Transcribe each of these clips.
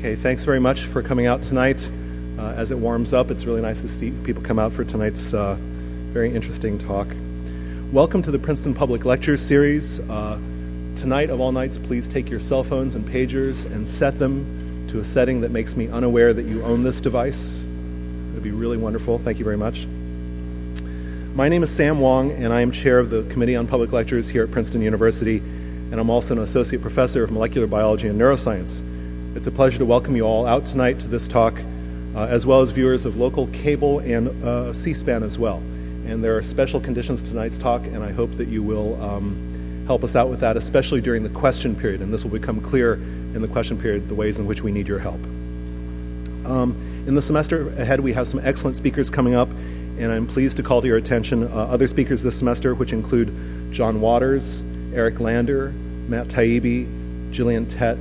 Okay, thanks very much for coming out tonight. Uh, as it warms up, it's really nice to see people come out for tonight's uh, very interesting talk. Welcome to the Princeton Public Lectures series. Uh, tonight, of all nights, please take your cell phones and pagers and set them to a setting that makes me unaware that you own this device. It would be really wonderful. Thank you very much. My name is Sam Wong, and I am chair of the Committee on Public Lectures here at Princeton University, and I'm also an associate professor of molecular biology and neuroscience. It's a pleasure to welcome you all out tonight to this talk, uh, as well as viewers of local cable and uh, C SPAN as well. And there are special conditions to tonight's talk, and I hope that you will um, help us out with that, especially during the question period. And this will become clear in the question period the ways in which we need your help. Um, in the semester ahead, we have some excellent speakers coming up, and I'm pleased to call to your attention uh, other speakers this semester, which include John Waters, Eric Lander, Matt Taibbi, Gillian Tett,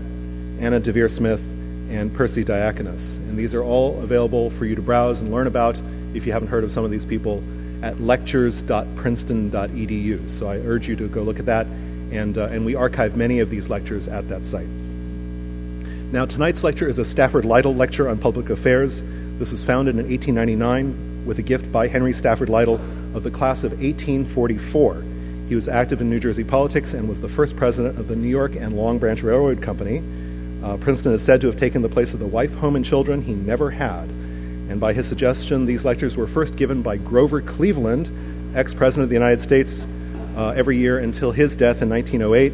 Anna Deavere Smith, and Persi Diaconis. And these are all available for you to browse and learn about if you haven't heard of some of these people at lectures.princeton.edu. So I urge you to go look at that, and, uh, and we archive many of these lectures at that site. Now, tonight's lecture is a Stafford Little Lecture on Public Affairs. This was founded in 1899 with a gift by Henry Stafford Little of the class of 1844. He was active in New Jersey politics and was the first president of the New York and Long Branch Railroad Company uh, Princeton is said to have taken the place of the wife, home, and children he never had. And by his suggestion, these lectures were first given by Grover Cleveland, ex president of the United States, uh, every year until his death in 1908.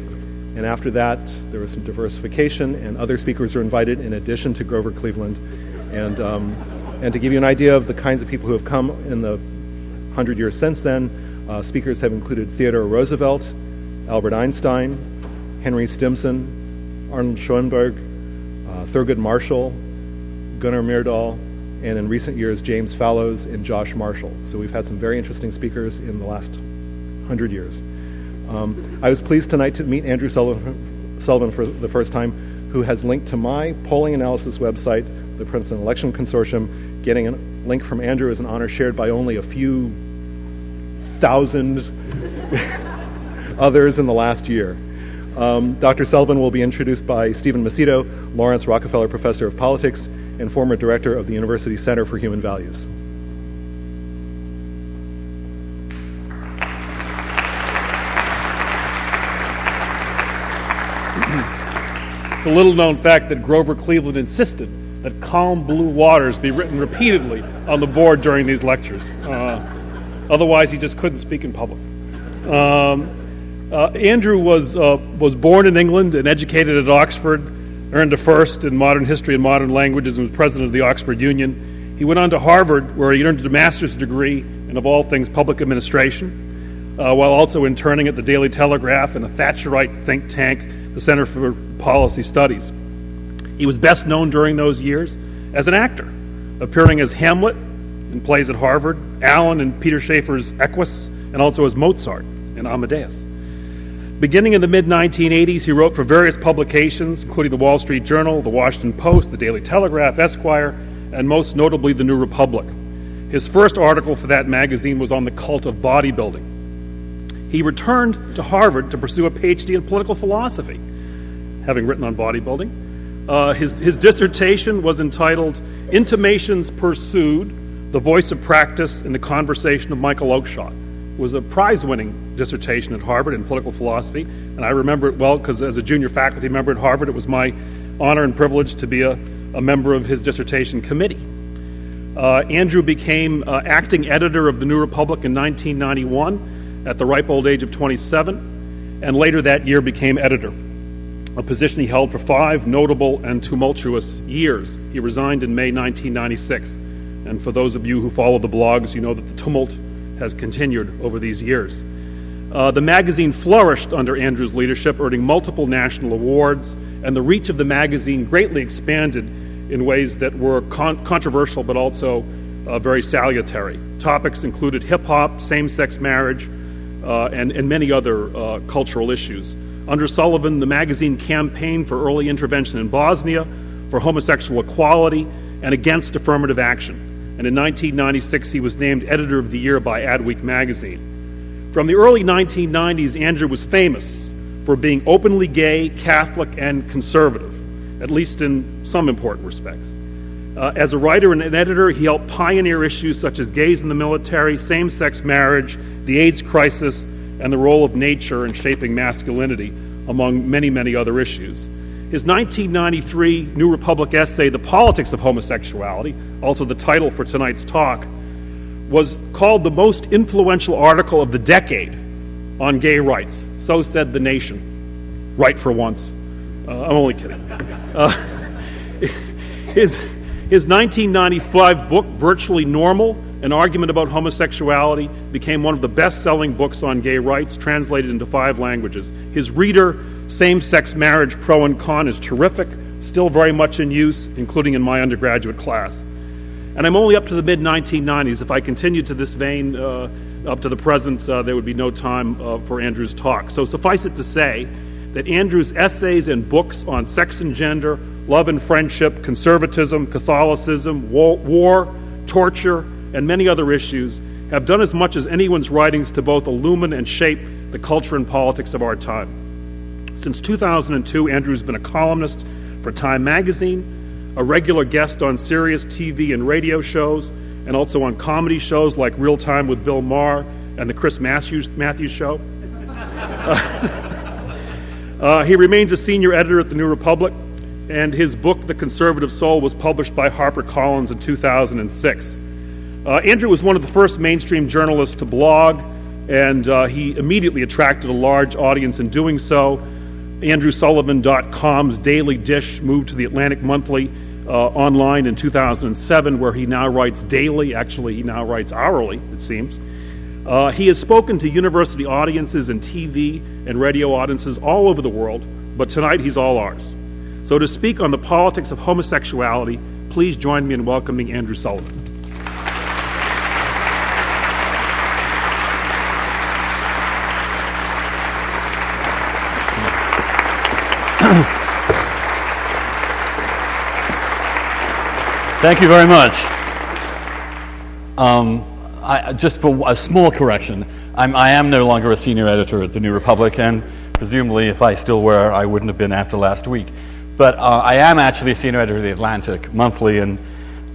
And after that, there was some diversification, and other speakers were invited in addition to Grover Cleveland. And, um, and to give you an idea of the kinds of people who have come in the hundred years since then, uh, speakers have included Theodore Roosevelt, Albert Einstein, Henry Stimson, Arnold Schoenberg, uh, Thurgood Marshall, Gunnar Myrdal, and in recent years, James Fallows and Josh Marshall. So we've had some very interesting speakers in the last hundred years. Um, I was pleased tonight to meet Andrew Sullivan, Sullivan for the first time, who has linked to my polling analysis website, the Princeton Election Consortium. Getting a link from Andrew is an honor shared by only a few thousand others in the last year. Um, Dr. Sullivan will be introduced by Stephen Macedo, Laurance Rockefeller Professor of Politics and former Director of the University Center for Human Values. It's a little known fact that Grover Cleveland insisted that Calm Blue Waters be written repeatedly on the board during these lectures. Uh, otherwise, he just couldn't speak in public. Um, uh, Andrew was, uh, was born in England and educated at Oxford, earned a first in modern history and modern languages, and was president of the Oxford Union. He went on to Harvard, where he earned a master's degree in, of all things, public administration, uh, while also interning at the Daily Telegraph and a Thatcherite think tank, the Center for Policy Studies. He was best known during those years as an actor, appearing as Hamlet in plays at Harvard, Alan in Peter Shaffer's Equus, and also as Mozart in Amadeus. Beginning in the mid 1980s, he wrote for various publications, including the Wall Street Journal, the Washington Post, the Daily Telegraph, Esquire, and most notably the New Republic. His first article for that magazine was on the cult of bodybuilding. He returned to Harvard to pursue a PhD in political philosophy, having written on bodybuilding. Uh, his, his dissertation was entitled Intimations Pursued The Voice of Practice in the Conversation of Michael Oakeshott was a prize winning dissertation at Harvard in political philosophy. And I remember it well because as a junior faculty member at Harvard, it was my honor and privilege to be a, a member of his dissertation committee. Uh, Andrew became uh, acting editor of the New Republic in 1991 at the ripe old age of 27, and later that year became editor, a position he held for five notable and tumultuous years. He resigned in May 1996. And for those of you who follow the blogs, you know that the tumult has continued over these years. Uh, the magazine flourished under Andrew's leadership, earning multiple national awards, and the reach of the magazine greatly expanded in ways that were con- controversial but also uh, very salutary. Topics included hip hop, same sex marriage, uh, and, and many other uh, cultural issues. Under Sullivan, the magazine campaigned for early intervention in Bosnia, for homosexual equality, and against affirmative action and in 1996 he was named Editor of the Year by Adweek magazine. From the early 1990s, Andrew was famous for being openly gay, Catholic, and conservative. at least in some important respects. Uh, as a writer and an editor, he helped pioneer issues such as gays in the military, same sex marriage, the AIDS crisis, and the role of nature in shaping masculinity, among many, many other issues. His 1993 New Republic essay, The Politics of Homosexuality, also the title for tonight's talk, was called the most influential article of the decade on gay rights. So said The Nation. Right for once. Uh, I'm only kidding. Uh, his his 1995 book, Virtually Normal An Argument About Homosexuality, became one of the best selling books on gay rights, translated into five languages. His reader, Same Sex Marriage Pro and Con, is terrific, still very much in use, including in my undergraduate class. And I'm only up to the mid 1990s. If I continue to this vein uh, up to the present, uh, there would be no time uh, for Andrew's talk. So suffice it to say that Andrew's essays and books on sex and gender love and friendship, conservatism, Catholicism, war, war, torture, and many other issues have done as much as anyone's writings to both illumine and shape the culture and politics of our time. Since 2002, Andrew's been a columnist for Time magazine, a regular guest on serious TV and radio shows, and also on comedy shows like Real Time with Bill Maher and The Chris Matthews, Matthews Show. uh, he remains a senior editor at The New Republic, and his book, The Conservative Soul, was published by HarperCollins in 2006. Uh, Andrew was one of the first mainstream journalists to blog, and uh, he immediately attracted a large audience in doing so. AndrewSullivan.com's Daily Dish moved to the Atlantic Monthly uh, online in 2007, where he now writes daily. Actually, he now writes hourly, it seems. Uh, he has spoken to university audiences and TV and radio audiences all over the world, but tonight he's all ours. So, to speak on the politics of homosexuality, please join me in welcoming Andrew Sullivan. Thank you very much. Um, I, just for a small correction, I'm, I am no longer a senior editor at the New Republic, and presumably, if I still were, I wouldn't have been after last week. But uh, I am actually a senior editor of The Atlantic Monthly and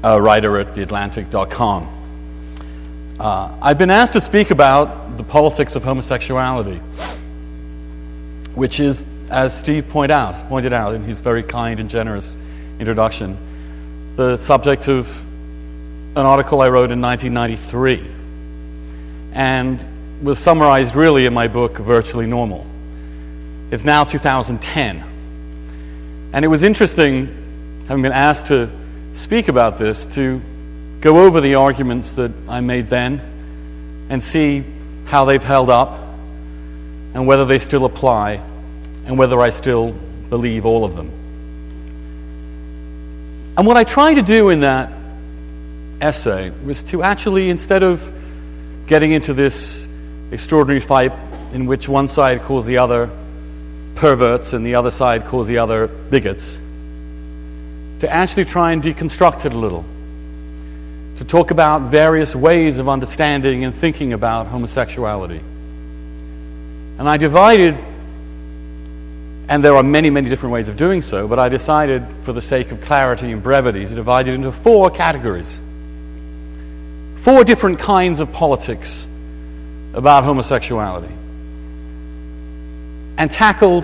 a writer at TheAtlantic.com. Uh, I've been asked to speak about the politics of homosexuality, which is, as Steve point out, pointed out in his very kind and generous introduction, the subject of an article I wrote in 1993 and was summarized really in my book, Virtually Normal. It's now 2010. And it was interesting, having been asked to speak about this, to go over the arguments that I made then and see how they've held up and whether they still apply and whether I still believe all of them. And what I tried to do in that essay was to actually, instead of getting into this extraordinary fight in which one side calls the other perverts and the other side calls the other bigots, to actually try and deconstruct it a little, to talk about various ways of understanding and thinking about homosexuality. And I divided, and there are many, many different ways of doing so, but I decided, for the sake of clarity and brevity, to divide it into four categories. Four different kinds of politics about homosexuality and tackled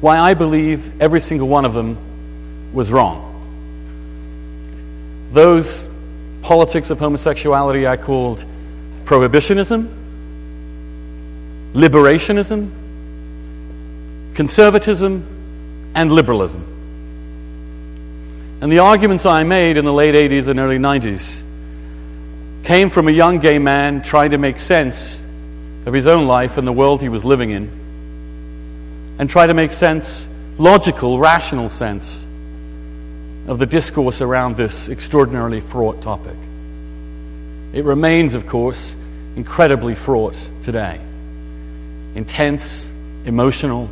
why I believe every single one of them was wrong. Those politics of homosexuality I called prohibitionism, liberationism, conservatism, and liberalism. And the arguments I made in the late 80s and early 90s came from a young gay man trying to make sense of his own life and the world he was living in and try to make sense, logical, rational sense, of the discourse around this extraordinarily fraught topic. It remains, of course, incredibly fraught today. Intense, emotional,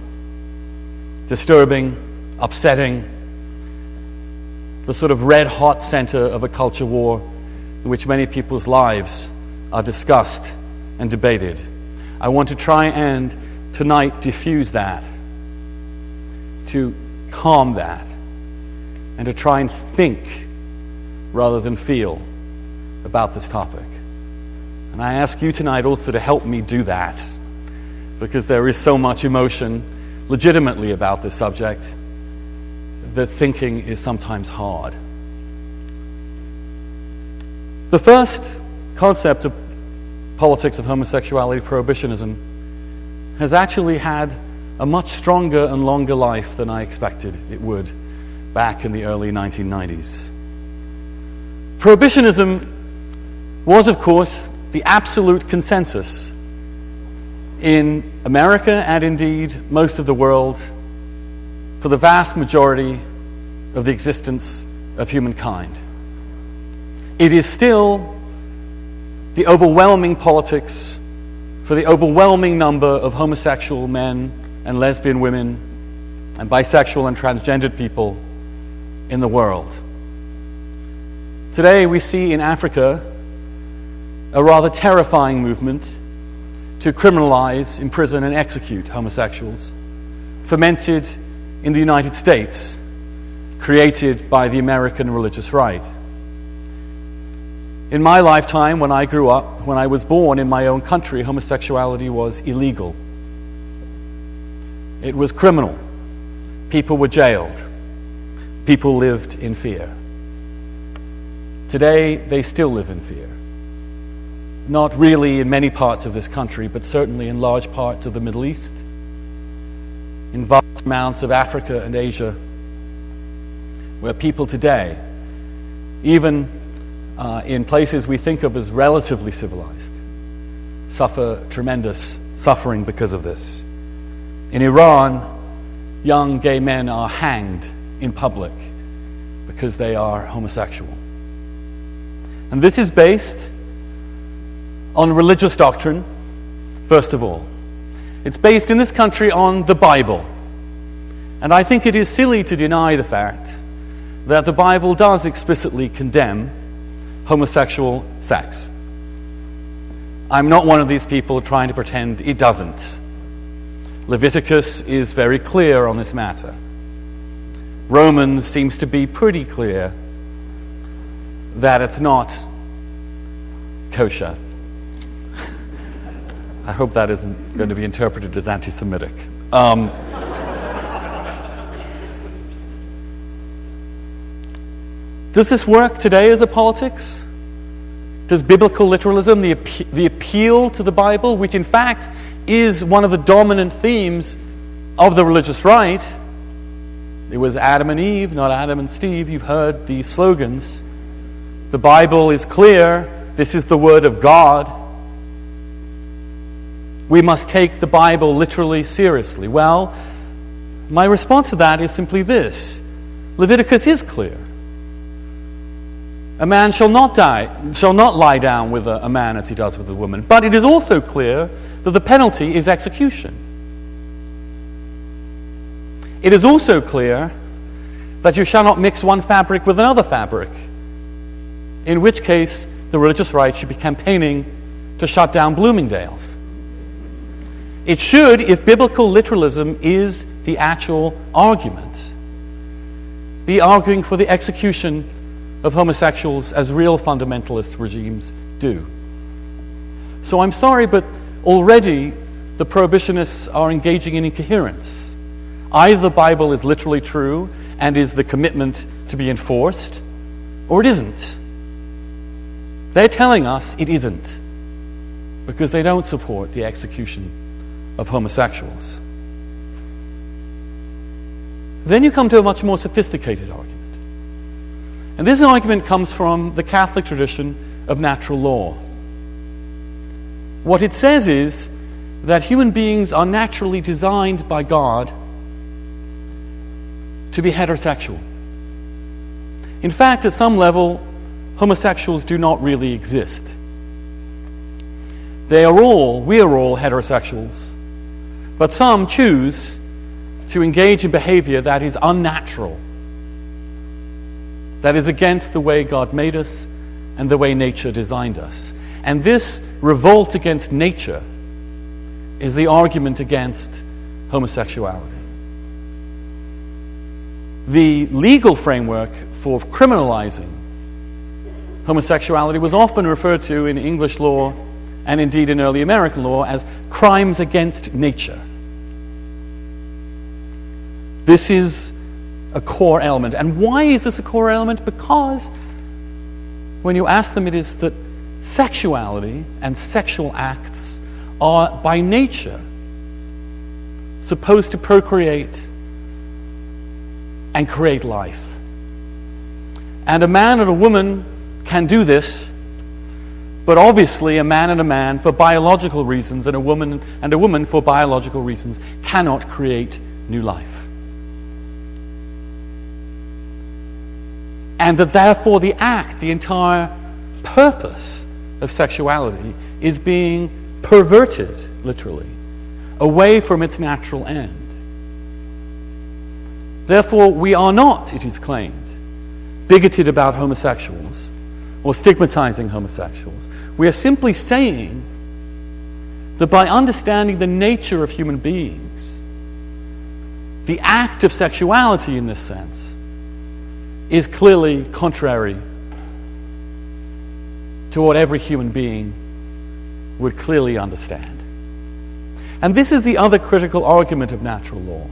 disturbing, upsetting, the sort of red hot center of a culture war in which many people's lives are discussed and debated. I want to try and tonight diffuse that, to calm that, and to try and think rather than feel about this topic. And I ask you tonight also to help me do that because there is so much emotion legitimately about this subject the thinking is sometimes hard. The first concept of politics of homosexuality prohibitionism has actually had a much stronger and longer life than I expected it would back in the early 1990s. Prohibitionism was, of course, the absolute consensus in America and indeed most of the world for the vast majority of the existence of humankind. It is still the overwhelming politics for the overwhelming number of homosexual men and lesbian women and bisexual and transgendered people in the world. Today, we see in Africa a rather terrifying movement to criminalize, imprison, and execute homosexuals, fomented in the United States, created by the American religious right. In my lifetime, when I grew up, when I was born in my own country, homosexuality was illegal. It was criminal. People were jailed. People lived in fear. Today, they still live in fear. Not really in many parts of this country, but certainly in large parts of the Middle East, in vast amounts of Africa and Asia, where people today, even uh, in places we think of as relatively civilized, suffer tremendous suffering because of this. In Iran, young gay men are hanged in public because they are homosexual. And this is based on religious doctrine, first of all. It's based in this country on the Bible. And I think it is silly to deny the fact that the Bible does explicitly condemn homosexual sex. I'm not one of these people trying to pretend it doesn't. Leviticus is very clear on this matter. Romans seems to be pretty clear that it's not kosher. I hope that isn't going to be interpreted as anti Semitic. Um, does this work today as a politics? Does biblical literalism, the, the appeal to the Bible, which in fact is one of the dominant themes of the religious right, it was Adam and Eve, not Adam and Steve. You've heard these slogans. The Bible is clear. This is the Word of God. We must take the Bible literally seriously. Well, my response to that is simply this Leviticus is clear. A man shall not die, shall not lie down with a, a man as he does with a woman. But it is also clear that the penalty is execution. It is also clear that you shall not mix one fabric with another fabric in which case the religious right should be campaigning to shut down Bloomingdale's. It should, if biblical literalism is the actual argument, be arguing for the execution of homosexuals as real fundamentalist regimes do. So I'm sorry, but already the prohibitionists are engaging in incoherence. Either the Bible is literally true and is the commitment to be enforced, or it isn't. They're telling us it isn't because they don't support the execution of homosexuals. Then you come to a much more sophisticated argument. And this argument comes from the Catholic tradition of natural law. What it says is that human beings are naturally designed by God to be heterosexual. In fact, at some level, homosexuals do not really exist. They are all, we are all heterosexuals, but some choose to engage in behavior that is unnatural, that is against the way God made us and the way nature designed us. And this revolt against nature is the argument against homosexuality. the legal framework for criminalizing homosexuality was often referred to in English law and indeed in early American law as crimes against nature. This is a core element. And why is this a core element? Because when you ask them, it is that sexuality and sexual acts are by nature supposed to procreate and create life. And a man and a woman can do this, but obviously a man and a man for biological reasons and a woman and a woman for biological reasons cannot create new life. And that therefore the act, the entire purpose of sexuality is being perverted, literally, away from its natural end. Therefore, we are not, it is claimed, bigoted about homosexuals or stigmatizing homosexuals. We are simply saying that by understanding the nature of human beings, the act of sexuality in this sense is clearly contrary to what every human being would clearly understand. And this is the other critical argument of natural law.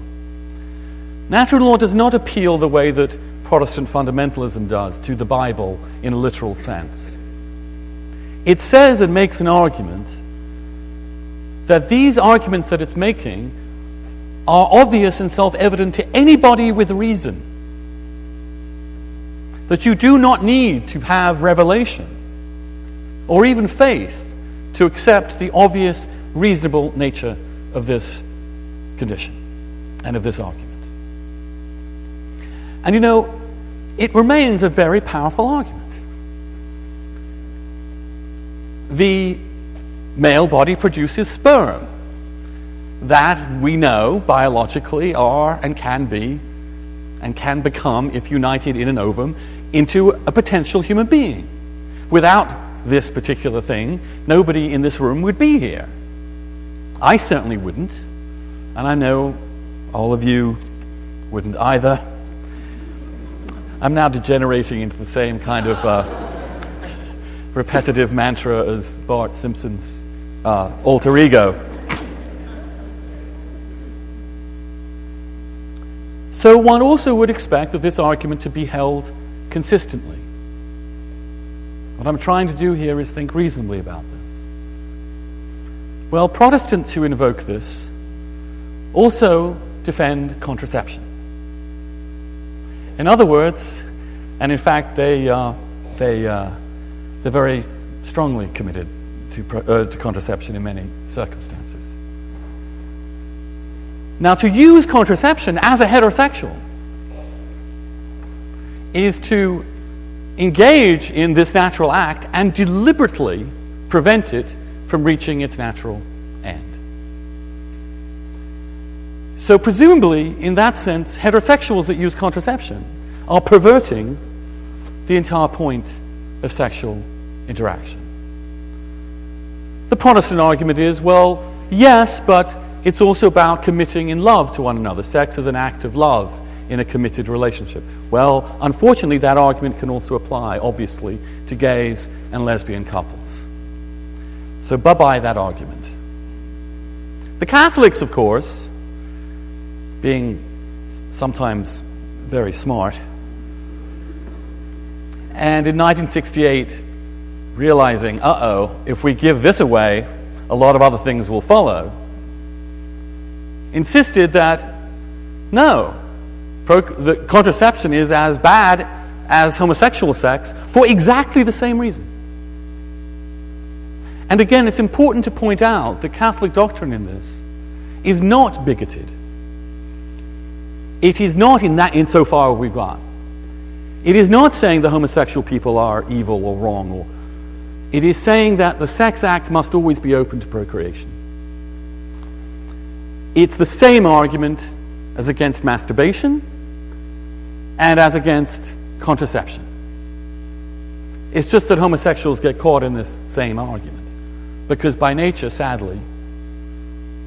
Natural law does not appeal the way that Protestant fundamentalism does to the Bible in a literal sense. It says and makes an argument that these arguments that it's making are obvious and self evident to anybody with reason. That you do not need to have revelation or even faith to accept the obvious, reasonable nature of this condition and of this argument. And you know, it remains a very powerful argument. The male body produces sperm that we know biologically are and can be and can become, if united in an ovum, into a potential human being. Without this particular thing, nobody in this room would be here. I certainly wouldn't, and I know all of you wouldn't either. I'm now degenerating into the same kind of uh, repetitive mantra as Bart Simpson's uh, alter ego. So one also would expect that this argument to be held consistently. What I'm trying to do here is think reasonably about this. Well, Protestants who invoke this also defend contraception. In other words, and in fact, they, uh, they, uh, they're very strongly committed to, uh, to contraception in many circumstances. Now, to use contraception as a heterosexual is to engage in this natural act and deliberately prevent it from reaching its natural end. So, presumably, in that sense, heterosexuals that use contraception are perverting the entire point of sexual interaction. The Protestant argument is well, yes, but it's also about committing in love to one another. Sex is an act of love in a committed relationship. Well, unfortunately, that argument can also apply, obviously, to gays and lesbian couples. So, bye bye that argument. The Catholics, of course, being sometimes very smart, and in 1968, realizing, uh oh, if we give this away, a lot of other things will follow, insisted that no, the contraception is as bad as homosexual sex for exactly the same reason. And again, it's important to point out the Catholic doctrine in this is not bigoted. It is not in that insofar we've got. It is not saying the homosexual people are evil or wrong, or it is saying that the sex act must always be open to procreation. It's the same argument as against masturbation and as against contraception. It's just that homosexuals get caught in this same argument because, by nature, sadly,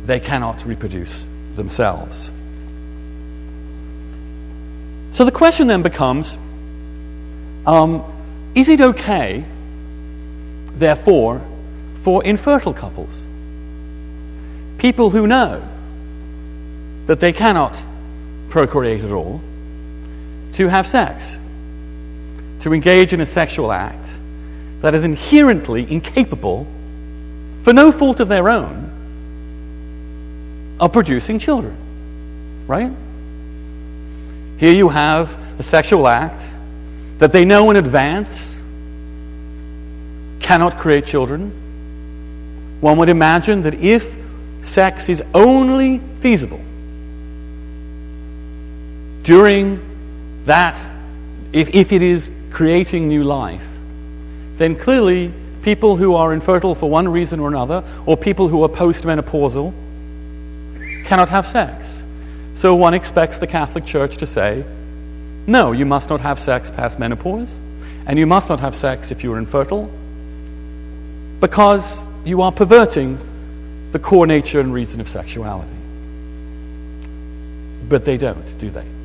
they cannot reproduce themselves. So the question then becomes um, is it okay, therefore, for infertile couples, people who know that they cannot procreate at all, to have sex, to engage in a sexual act that is inherently incapable, for no fault of their own, of producing children? Right? Here you have a sexual act that they know in advance cannot create children. One would imagine that if sex is only feasible during that, if, if it is creating new life, then clearly people who are infertile for one reason or another, or people who are postmenopausal, cannot have sex. So one expects the Catholic Church to say, no, you must not have sex past menopause, and you must not have sex if you are infertile, because you are perverting the core nature and reason of sexuality. But they don't, do they?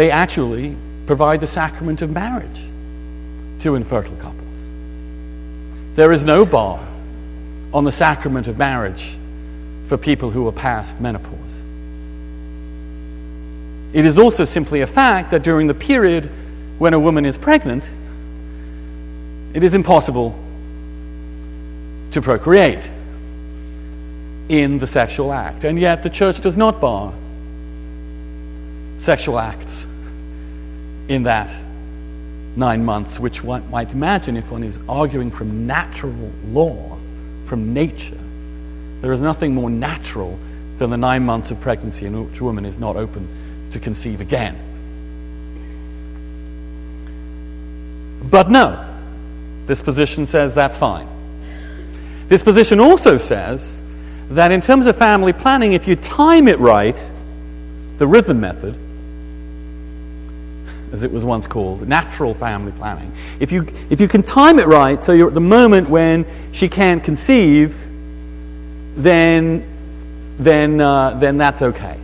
They actually provide the sacrament of marriage to infertile couples. There is no bar on the sacrament of marriage for people who are past menopause. It is also simply a fact that during the period when a woman is pregnant, it is impossible to procreate in the sexual act. And yet the church does not bar sexual acts in that nine months, which one might imagine if one is arguing from natural law, from nature. There is nothing more natural than the nine months of pregnancy in which a woman is not open to conceive again. But no, this position says that's fine. This position also says that in terms of family planning, if you time it right, the rhythm method, as it was once called, natural family planning, if you, if you can time it right so you're at the moment when she can't conceive, then, then, uh, then that's okay.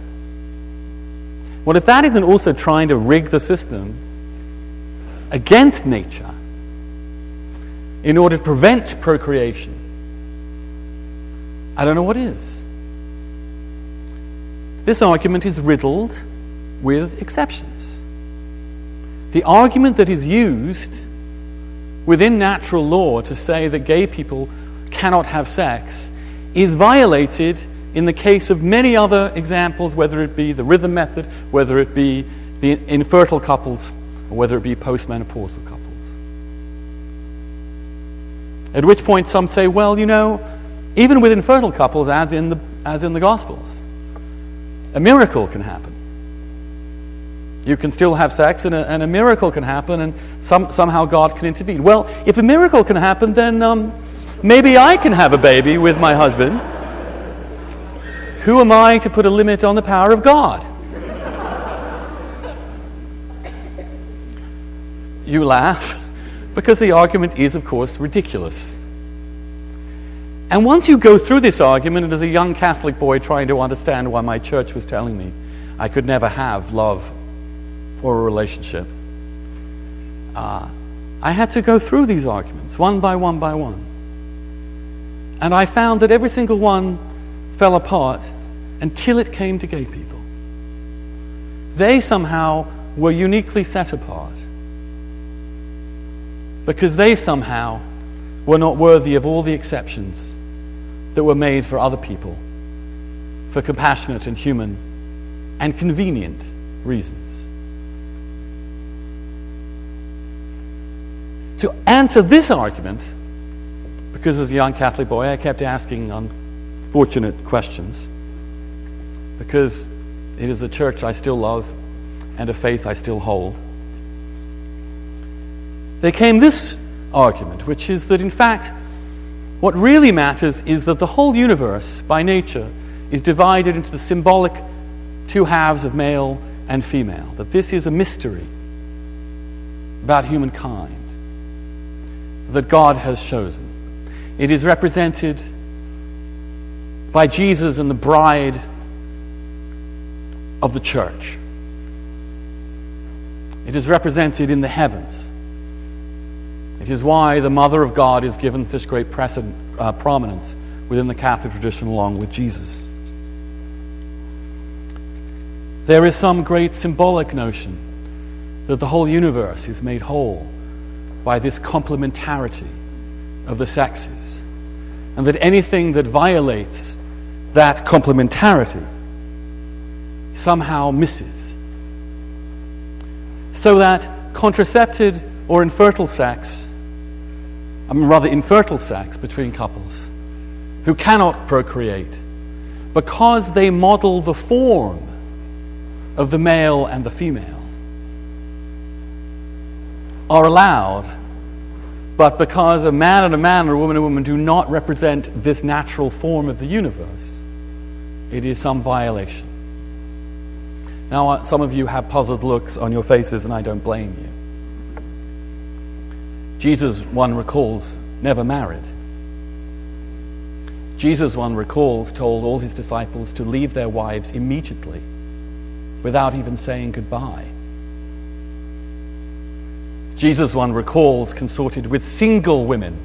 Well, if that isn't also trying to rig the system against nature in order to prevent procreation, I don't know what is. This argument is riddled with exceptions. The argument that is used within natural law to say that gay people cannot have sex is violated in the case of many other examples, whether it be the rhythm method, whether it be the infertile couples, or whether it be postmenopausal couples. At which point some say, well, you know, even with infertile couples, as in the, as in the Gospels, a miracle can happen. You can still have sex, and a, and a miracle can happen, and some, somehow God can intervene. Well, if a miracle can happen, then um, maybe I can have a baby with my husband. Who am I to put a limit on the power of God? you laugh because the argument is, of course, ridiculous. And once you go through this argument, and as a young Catholic boy trying to understand why my church was telling me I could never have love or a relationship, uh, I had to go through these arguments one by one by one. And I found that every single one fell apart until it came to gay people. They somehow were uniquely set apart because they somehow were not worthy of all the exceptions that were made for other people for compassionate and human and convenient reasons. To answer this argument, because as a young Catholic boy I kept asking unfortunate questions, because it is a church I still love and a faith I still hold. There came this argument, which is that in fact, what really matters is that the whole universe, by nature, is divided into the symbolic two halves of male and female. That this is a mystery about humankind that God has chosen. It is represented by Jesus and the bride of the church. It is represented in the heavens. It is why the Mother of God is given such great precedent, uh, prominence within the Catholic tradition along with Jesus. There is some great symbolic notion that the whole universe is made whole by this complementarity of the sexes, and that anything that violates that complementarity somehow misses. So that contracepted or infertile sex, I mean, rather infertile sex between couples who cannot procreate, because they model the form of the male and the female, are allowed, but because a man and a man or a woman and a woman do not represent this natural form of the universe, it is some violation. Now, uh, some of you have puzzled looks on your faces, and I don't blame you. Jesus, one recalls, never married. Jesus, one recalls, told all his disciples to leave their wives immediately without even saying goodbye. Jesus, one recalls, consorted with single women.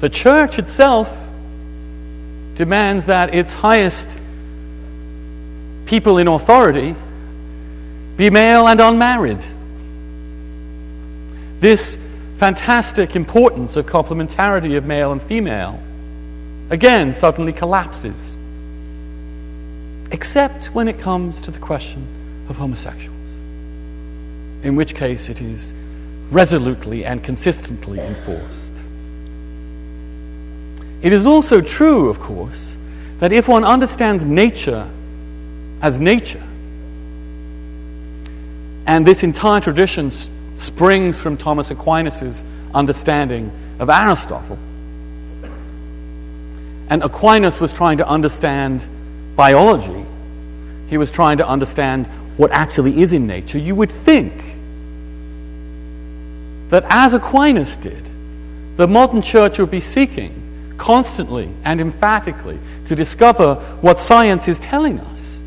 The church itself demands that its highest people in authority be male and unmarried. This fantastic importance of complementarity of male and female again suddenly collapses, except when it comes to the question of homosexuals in which case it is resolutely and consistently enforced. It is also true, of course, that if one understands nature as nature, and this entire tradition springs from Thomas Aquinas' understanding of Aristotle, and Aquinas was trying to understand biology, he was trying to understand what actually is in nature, you would think that as Aquinas did, the modern church would be seeking constantly and emphatically to discover what science is telling us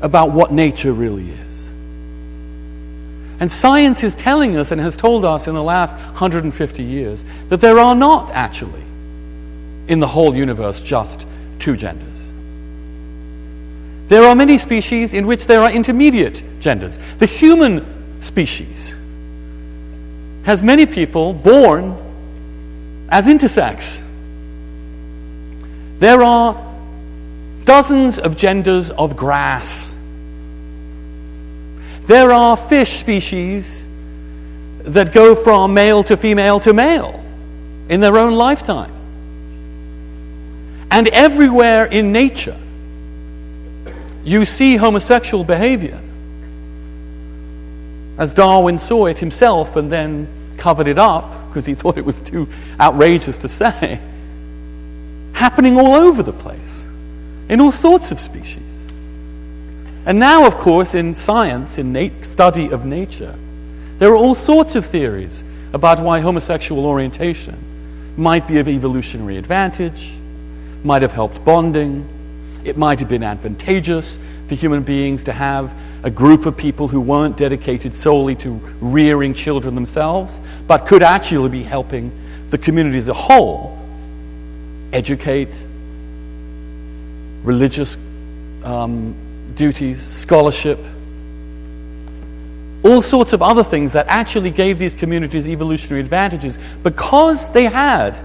about what nature really is. And science is telling us and has told us in the last 150 years that there are not actually in the whole universe just two genders. There are many species in which there are intermediate genders. The human species has many people born as intersex. There are dozens of genders of grass. There are fish species that go from male to female to male in their own lifetime. And everywhere in nature, you see homosexual behavior. As Darwin saw it himself and then covered it up because he thought it was too outrageous to say, happening all over the place, in all sorts of species. And now, of course, in science, in nat- study of nature, there are all sorts of theories about why homosexual orientation might be of evolutionary advantage, might have helped bonding, it might have been advantageous for human beings to have a group of people who weren't dedicated solely to rearing children themselves, but could actually be helping the community as a whole educate, religious um, duties, scholarship, all sorts of other things that actually gave these communities evolutionary advantages because they had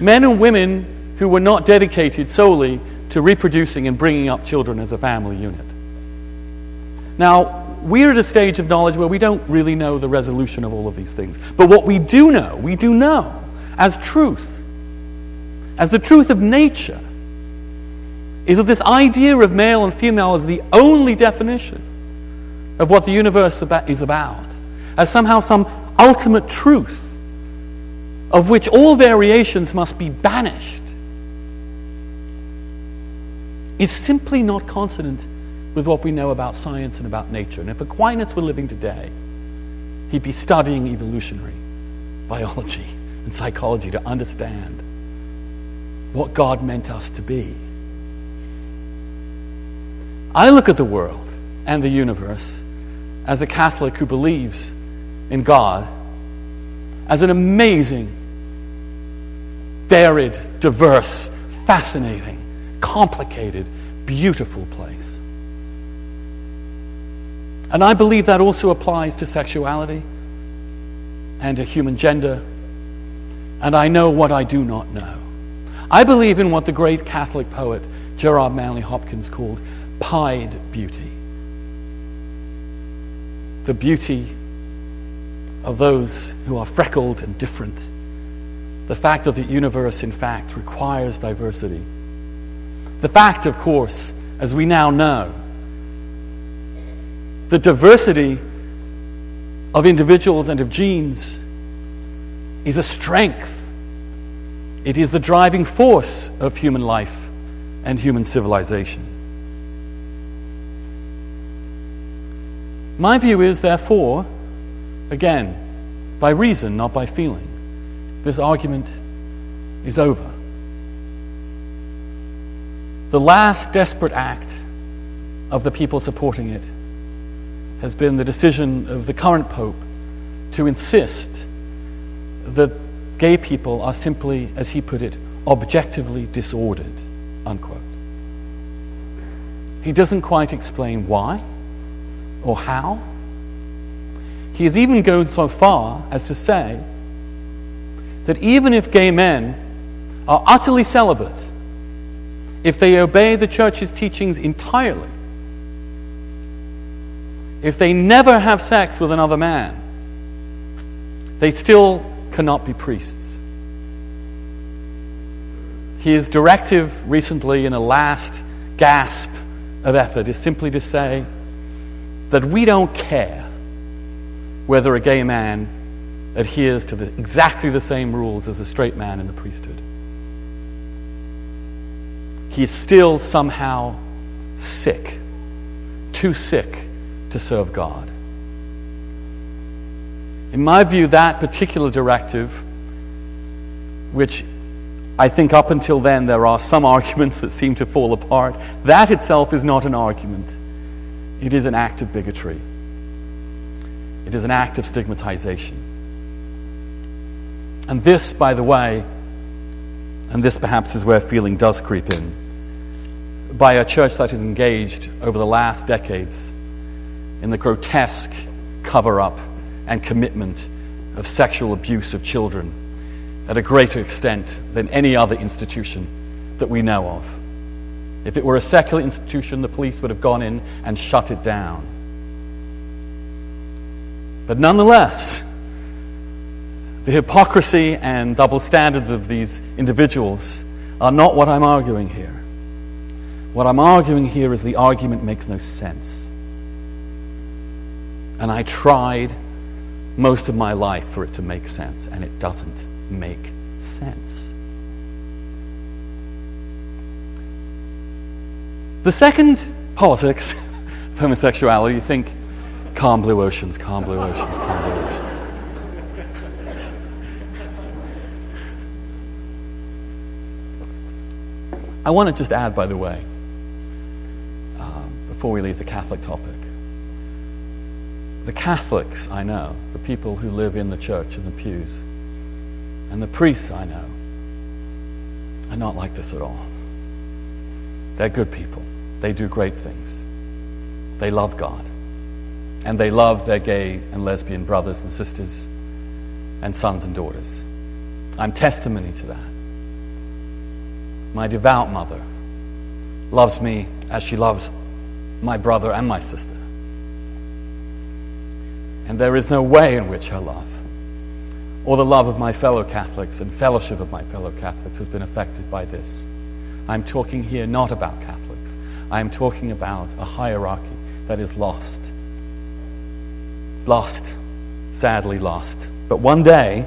men and women who were not dedicated solely to reproducing and bringing up children as a family unit. Now, we're at a stage of knowledge where we don't really know the resolution of all of these things. But what we do know, we do know as truth, as the truth of nature, is that this idea of male and female is the only definition of what the universe is about, as somehow some ultimate truth of which all variations must be banished, is simply not consonant with what we know about science and about nature. And if Aquinas were living today, he'd be studying evolutionary biology and psychology to understand what God meant us to be. I look at the world and the universe as a Catholic who believes in God as an amazing, varied, diverse, fascinating, complicated, beautiful place. And I believe that also applies to sexuality and to human gender. And I know what I do not know. I believe in what the great Catholic poet Gerard Manley Hopkins called pied beauty. The beauty of those who are freckled and different. The fact that the universe, in fact, requires diversity. The fact, of course, as we now know, the diversity of individuals and of genes is a strength. It is the driving force of human life and human civilization. My view is, therefore, again, by reason, not by feeling, this argument is over. The last desperate act of the people supporting it has been the decision of the current Pope to insist that gay people are simply, as he put it, objectively disordered, unquote. He doesn't quite explain why or how. He has even gone so far as to say that even if gay men are utterly celibate, if they obey the church's teachings entirely, if they never have sex with another man, they still cannot be priests. His directive recently, in a last gasp of effort, is simply to say that we don't care whether a gay man adheres to the, exactly the same rules as a straight man in the priesthood. He is still somehow sick, too sick to serve God. In my view, that particular directive, which I think up until then there are some arguments that seem to fall apart, that itself is not an argument. It is an act of bigotry, it is an act of stigmatization. And this, by the way, and this perhaps is where feeling does creep in, by a church that has engaged over the last decades in the grotesque cover up and commitment of sexual abuse of children at a greater extent than any other institution that we know of. If it were a secular institution, the police would have gone in and shut it down. But nonetheless, the hypocrisy and double standards of these individuals are not what I'm arguing here. What I'm arguing here is the argument makes no sense. And I tried most of my life for it to make sense, and it doesn't make sense. The second politics of homosexuality, you think calm blue oceans, calm blue oceans, calm blue oceans. I want to just add, by the way, uh, before we leave the Catholic topic, the Catholics I know, the people who live in the church and the pews, and the priests I know, are not like this at all. They're good people. They do great things. They love God. And they love their gay and lesbian brothers and sisters and sons and daughters. I'm testimony to that. My devout mother loves me as she loves my brother and my sister. And there is no way in which her love, or the love of my fellow Catholics and fellowship of my fellow Catholics, has been affected by this. I'm talking here not about Catholics. I am talking about a hierarchy that is lost. Lost, sadly lost. But one day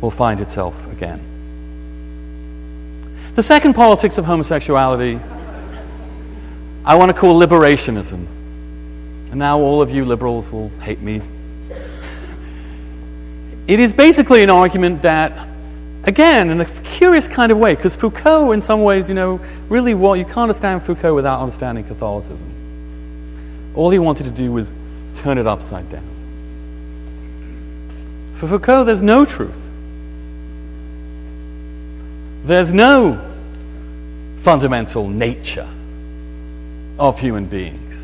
will find itself again. The second politics of homosexuality I want to call liberationism. And now all of you liberals will hate me. It is basically an argument that again, in a curious kind of way, because Foucault, in some ways, you know, really what you can't understand Foucault without understanding Catholicism. All he wanted to do was turn it upside down. For Foucault, there's no truth. There's no fundamental nature of human beings.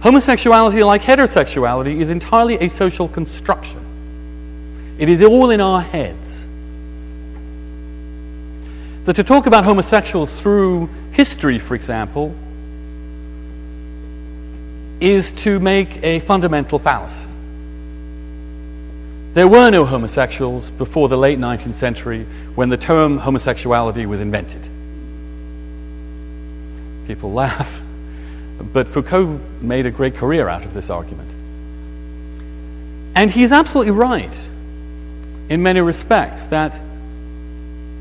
Homosexuality, like heterosexuality, is entirely a social construction. It is all in our heads. That to talk about homosexuals through history, for example, is to make a fundamental fallacy. There were no homosexuals before the late 19th century when the term homosexuality was invented. People laugh, but Foucault made a great career out of this argument. And he's absolutely right in many respects that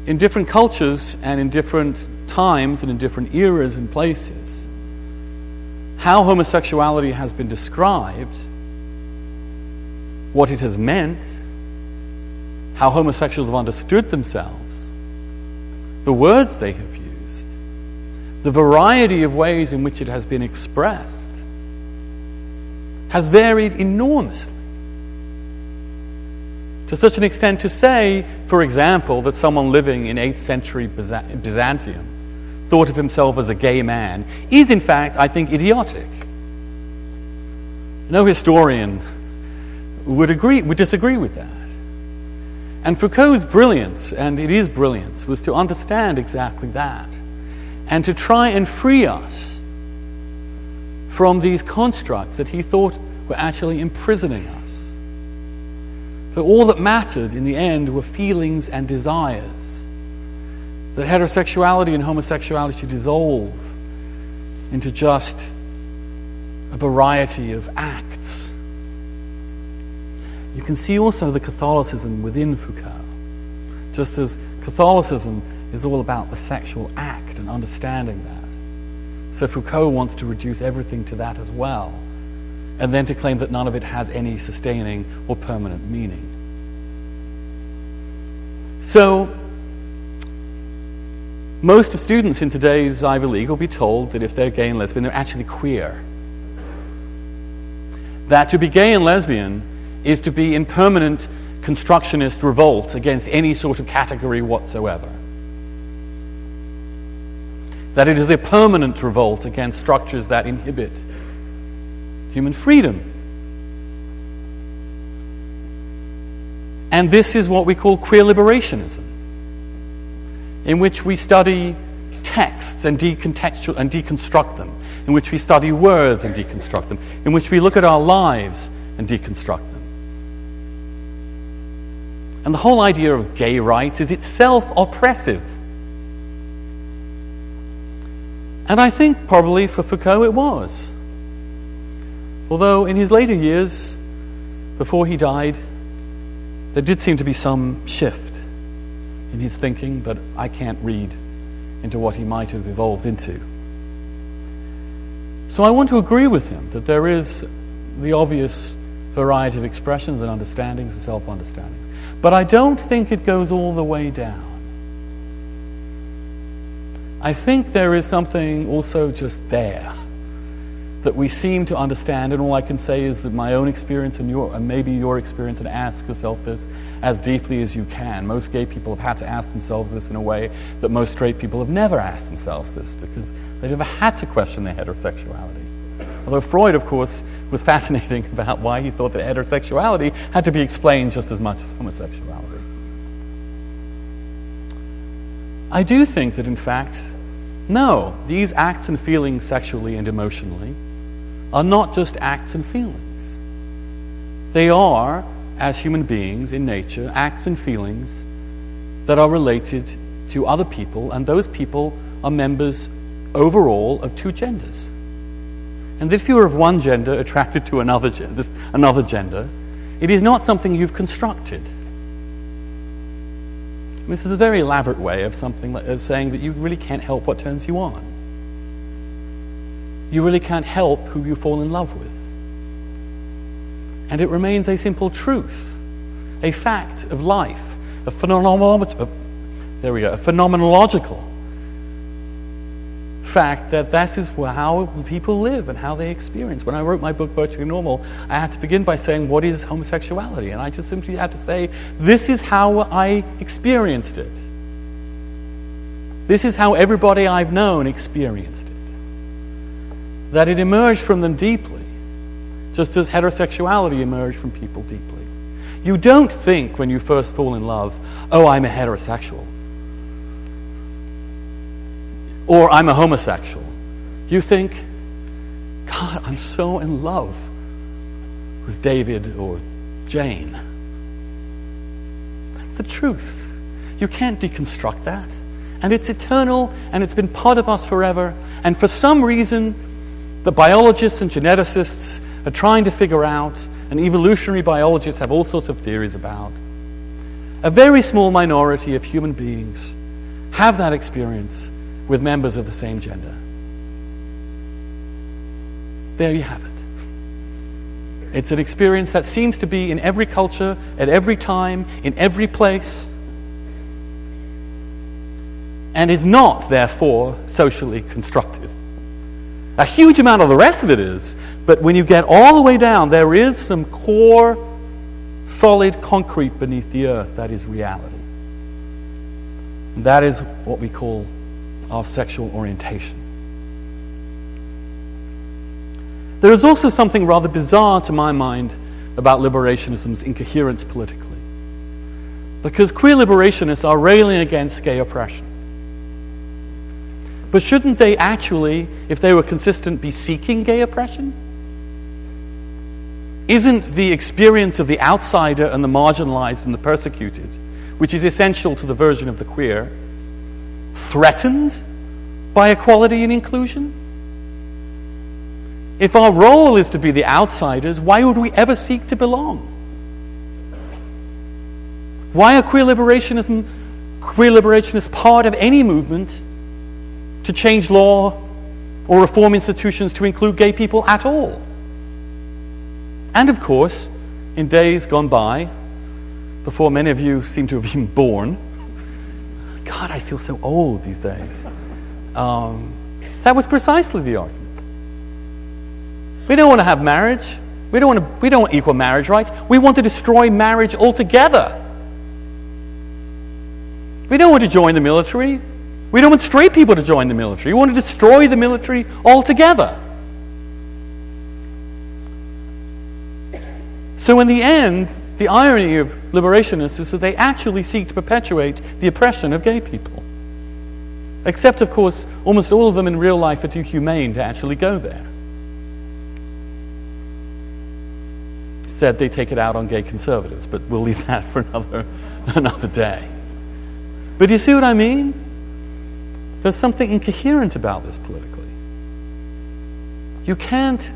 in different cultures and in different times and in different eras and places, how homosexuality has been described, what it has meant, how homosexuals have understood themselves, the words they have the variety of ways in which it has been expressed, has varied enormously to such an extent to say, for example, that someone living in 8th century Byzantium thought of himself as a gay man is, in fact, I think, idiotic. No historian would, agree, would disagree with that. And Foucault's brilliance, and it is brilliance, was to understand exactly that and to try and free us from these constructs that he thought were actually imprisoning us. That all that mattered in the end were feelings and desires. That heterosexuality and homosexuality should dissolve into just a variety of acts. You can see also the Catholicism within Foucault, just as Catholicism is all about the sexual act and understanding that. So Foucault wants to reduce everything to that as well and then to claim that none of it has any sustaining or permanent meaning. So, most of students in today's Ivy League will be told that if they're gay and lesbian, they're actually queer. That to be gay and lesbian is to be in permanent constructionist revolt against any sort of category whatsoever. That it is a permanent revolt against structures that inhibit human freedom. And this is what we call queer liberationism, in which we study texts and, decontextual, and deconstruct them, in which we study words and deconstruct them, in which we look at our lives and deconstruct them. And the whole idea of gay rights is itself oppressive. And I think probably for Foucault it was. Although in his later years, before he died, there did seem to be some shift in his thinking, but I can't read into what he might have evolved into. So I want to agree with him that there is the obvious variety of expressions and understandings and self understandings. But I don't think it goes all the way down. I think there is something also just there that we seem to understand, and all I can say is that my own experience and, your, and maybe your experience, and ask yourself this as deeply as you can. Most gay people have had to ask themselves this in a way that most straight people have never asked themselves this because they never had to question their heterosexuality. Although Freud, of course, was fascinating about why he thought that heterosexuality had to be explained just as much as homosexuality. I do think that, in fact, no, these acts and feelings sexually and emotionally are not just acts and feelings. They are, as human beings in nature, acts and feelings that are related to other people, and those people are members overall of two genders. And if you are of one gender attracted to another, gender, another gender, it is not something you've constructed. This is a very elaborate way of something of saying that you really can't help what turns you on you really can't help who you fall in love with. And it remains a simple truth, a fact of life, a phenomenal, there we go, a phenomenological fact that this is how people live and how they experience. When I wrote my book, Virtually Normal, I had to begin by saying, What is homosexuality? And I just simply had to say, This is how I experienced it. This is how everybody I've known experienced it. That it emerged from them deeply, just as heterosexuality emerged from people deeply. You don't think when you first fall in love, oh, I'm a heterosexual. Or I'm a homosexual. You think, God, I'm so in love with David or Jane. That's the truth. You can't deconstruct that. And it's eternal and it's been part of us forever. And for some reason, the biologists and geneticists are trying to figure out, and evolutionary biologists have all sorts of theories about. A very small minority of human beings have that experience with members of the same gender. There you have it. It's an experience that seems to be in every culture, at every time, in every place, and is not, therefore, socially constructed. A huge amount of the rest of it is, but when you get all the way down, there is some core, solid concrete beneath the earth that is reality. And that is what we call our sexual orientation. There is also something rather bizarre to my mind about liberationism's incoherence politically. Because queer liberationists are railing against gay oppression. But shouldn't they actually, if they were consistent, be seeking gay oppression? Isn't the experience of the outsider and the marginalized and the persecuted, which is essential to the version of the queer, threatened by equality and inclusion? If our role is to be the outsiders, why would we ever seek to belong? Why are queer liberationism, queer liberationists part of any movement to change law or reform institutions to include gay people at all? And of course, in days gone by, before many of you seem to have been born, God, I feel so old these days. Um, that was precisely the argument. We don't want to have marriage. We don't, want to, we don't want equal marriage rights. We want to destroy marriage altogether. We don't want to join the military. We don't want straight people to join the military. We want to destroy the military altogether. So, in the end, the irony of liberationists is that they actually seek to perpetuate the oppression of gay people. Except, of course, almost all of them in real life are too humane to actually go there. Said they take it out on gay conservatives, but we'll leave that for another, another day. But you see what I mean? There's something incoherent about this politically. You can't,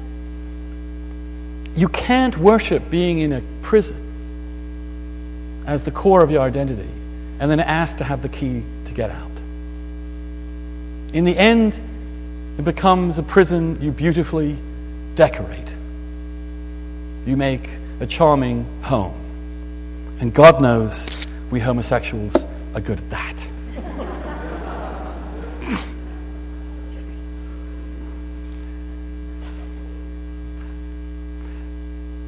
you can't worship being in a prison as the core of your identity and then ask to have the key to get out. In the end, it becomes a prison you beautifully decorate. You make a charming home. And God knows we homosexuals are good at that.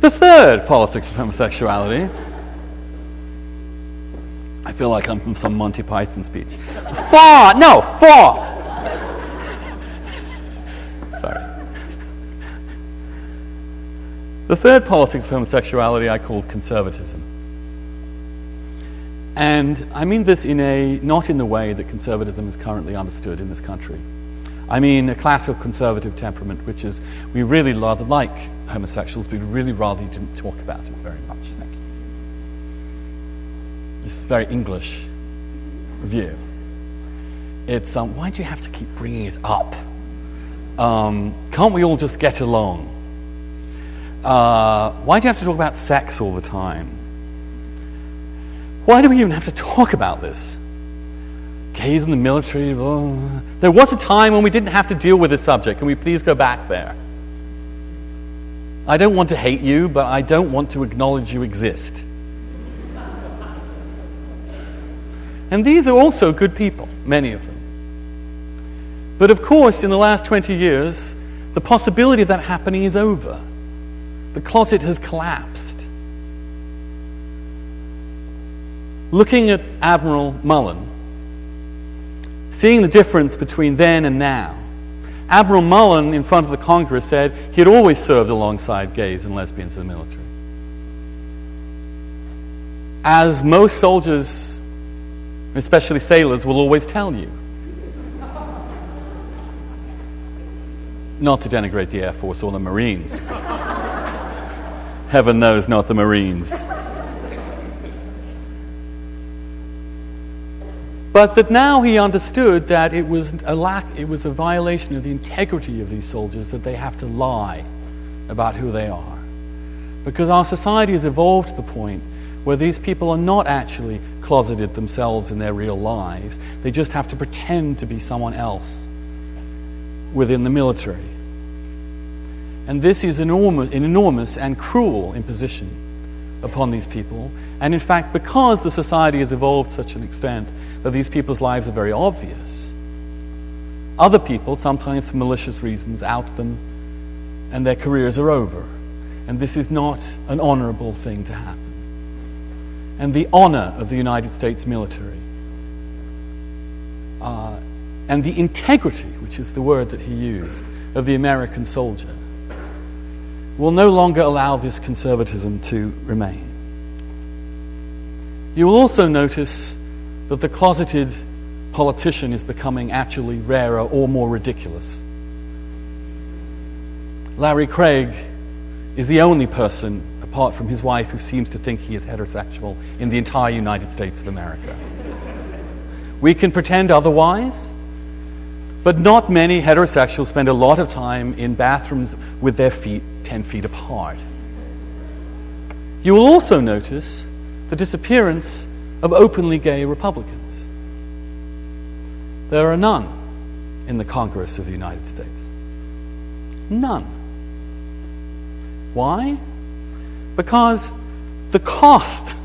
the third politics of homosexuality. I feel like I'm from some Monty Python speech. Far, no, four! Sorry. The third politics of homosexuality I called conservatism. And I mean this in a, not in the way that conservatism is currently understood in this country. I mean a classical conservative temperament, which is we really rather like homosexuals, but we really rather you didn't talk about it very much. Thank you. This is very English view. It's um, why do you have to keep bringing it up? Um, can't we all just get along? Uh, why do you have to talk about sex all the time? Why do we even have to talk about this? Gays in the military. There was a time when we didn't have to deal with this subject. Can we please go back there? I don't want to hate you, but I don't want to acknowledge you exist. And these are also good people, many of them. But of course, in the last 20 years, the possibility of that happening is over. The closet has collapsed. Looking at Admiral Mullen, seeing the difference between then and now, Admiral Mullen, in front of the Congress, said he had always served alongside gays and lesbians in the military. As most soldiers, especially sailors, will always tell you. Not to denigrate the Air Force or the Marines. Heaven knows, not the Marines. But that now he understood that it was a lack, it was a violation of the integrity of these soldiers that they have to lie about who they are. Because our society has evolved to the point where these people are not actually closeted themselves in their real lives. They just have to pretend to be someone else within the military. And this is enormous, an enormous and cruel imposition upon these people. And in fact, because the society has evolved such an extent that these people's lives are very obvious, other people, sometimes for malicious reasons, out them and their careers are over. And this is not an honorable thing to happen. And the honor of the United States military uh, and the integrity, which is the word that he used, of the American soldier will no longer allow this conservatism to remain. You will also notice that the closeted politician is becoming actually rarer or more ridiculous. Larry Craig is the only person, apart from his wife, who seems to think he is heterosexual in the entire United States of America. We can pretend otherwise, but not many heterosexuals spend a lot of time in bathrooms with their feet 10 feet apart. You will also notice the disappearance of openly gay Republicans. There are none in the Congress of the United States. None. Why? Because the cost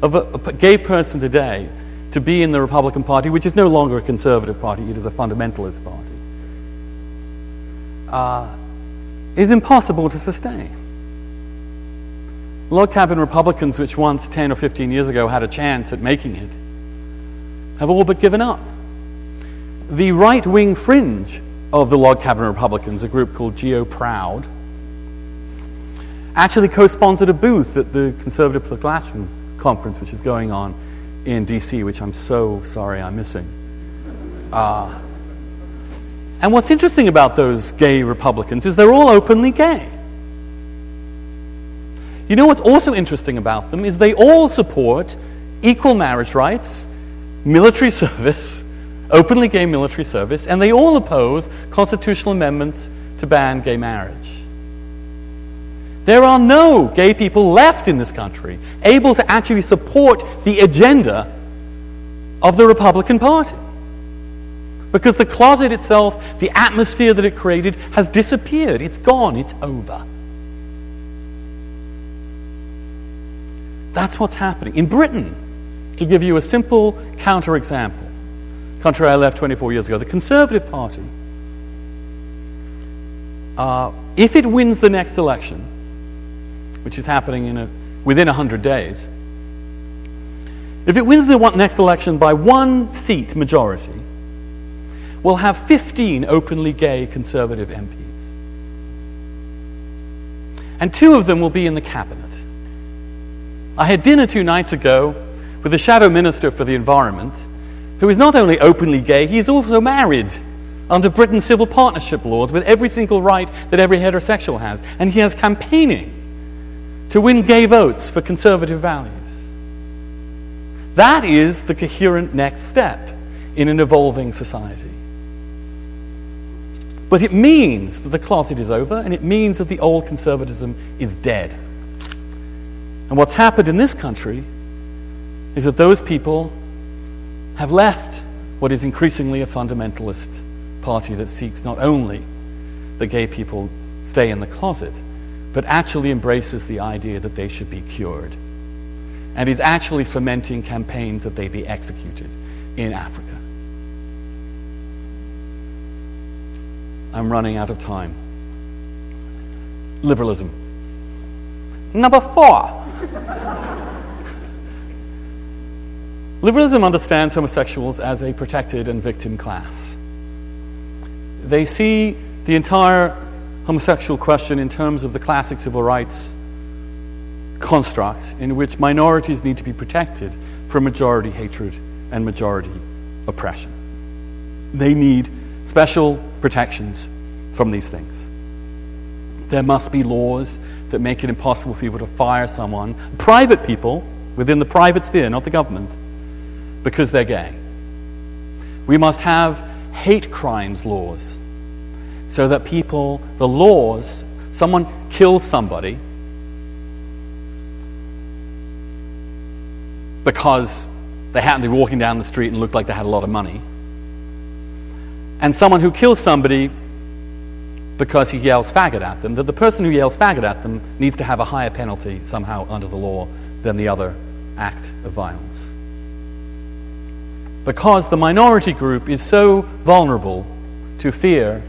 of a, a, gay person today to be in the Republican Party, which is no longer a conservative party, it is a fundamentalist party, uh, is impossible to sustain. Log cabin Republicans, which once 10 or 15 years ago had a chance at making it, have all but given up. The right wing fringe of the log cabin Republicans, a group called GOProud, actually co sponsored a booth at the Conservative Political Action Conference, which is going on in DC, which I'm so sorry I'm missing. Uh, and what's interesting about those gay Republicans is they're all openly gay. You know what's also interesting about them is they all support equal marriage rights, military service, openly gay military service, and they all oppose constitutional amendments to ban gay marriage. There are no gay people left in this country able to actually support the agenda of the Republican Party. Because the closet itself, the atmosphere that it created, has disappeared. It's gone. It's over. That's what's happening. In Britain, to give you a simple counterexample, country I left 24 years ago, the Conservative Party, uh, if it wins the next election, which is happening in a, within 100 days, if it wins the next election by one seat majority, we'll have 15 openly gay Conservative MPs. And two of them will be in the cabinet. I had dinner two nights ago with the Shadow Minister for the Environment, who is not only openly gay, he is also married under Britain's civil partnership laws with every single right that every heterosexual has. And he has campaigning to win gay votes for conservative values. That is the coherent next step in an evolving society. But it means that the closet is over, and it means that the old conservatism is dead. And what's happened in this country is that those people have left what is increasingly a fundamentalist party that seeks not only that gay people stay in the closet, but actually embraces the idea that they should be cured and is actually fomenting campaigns that they be executed in Africa. I'm running out of time. Liberalism. Number four. Liberalism understands homosexuals as a protected and victim class. They see the entire homosexual question in terms of the classic civil rights construct in which minorities need to be protected from majority hatred and majority oppression. They need special protections from these things. There must be laws that make it impossible for people to fire someone, private people within the private sphere, not the government, because they're gay. We must have hate crimes laws so that people, the laws, someone kills somebody because they happened to be walking down the street and looked like they had a lot of money, and someone who kills somebody because he yells faggot at them, that the person who yells faggot at them needs to have a higher penalty somehow under the law than the other act of violence. Because the minority group is so vulnerable to fear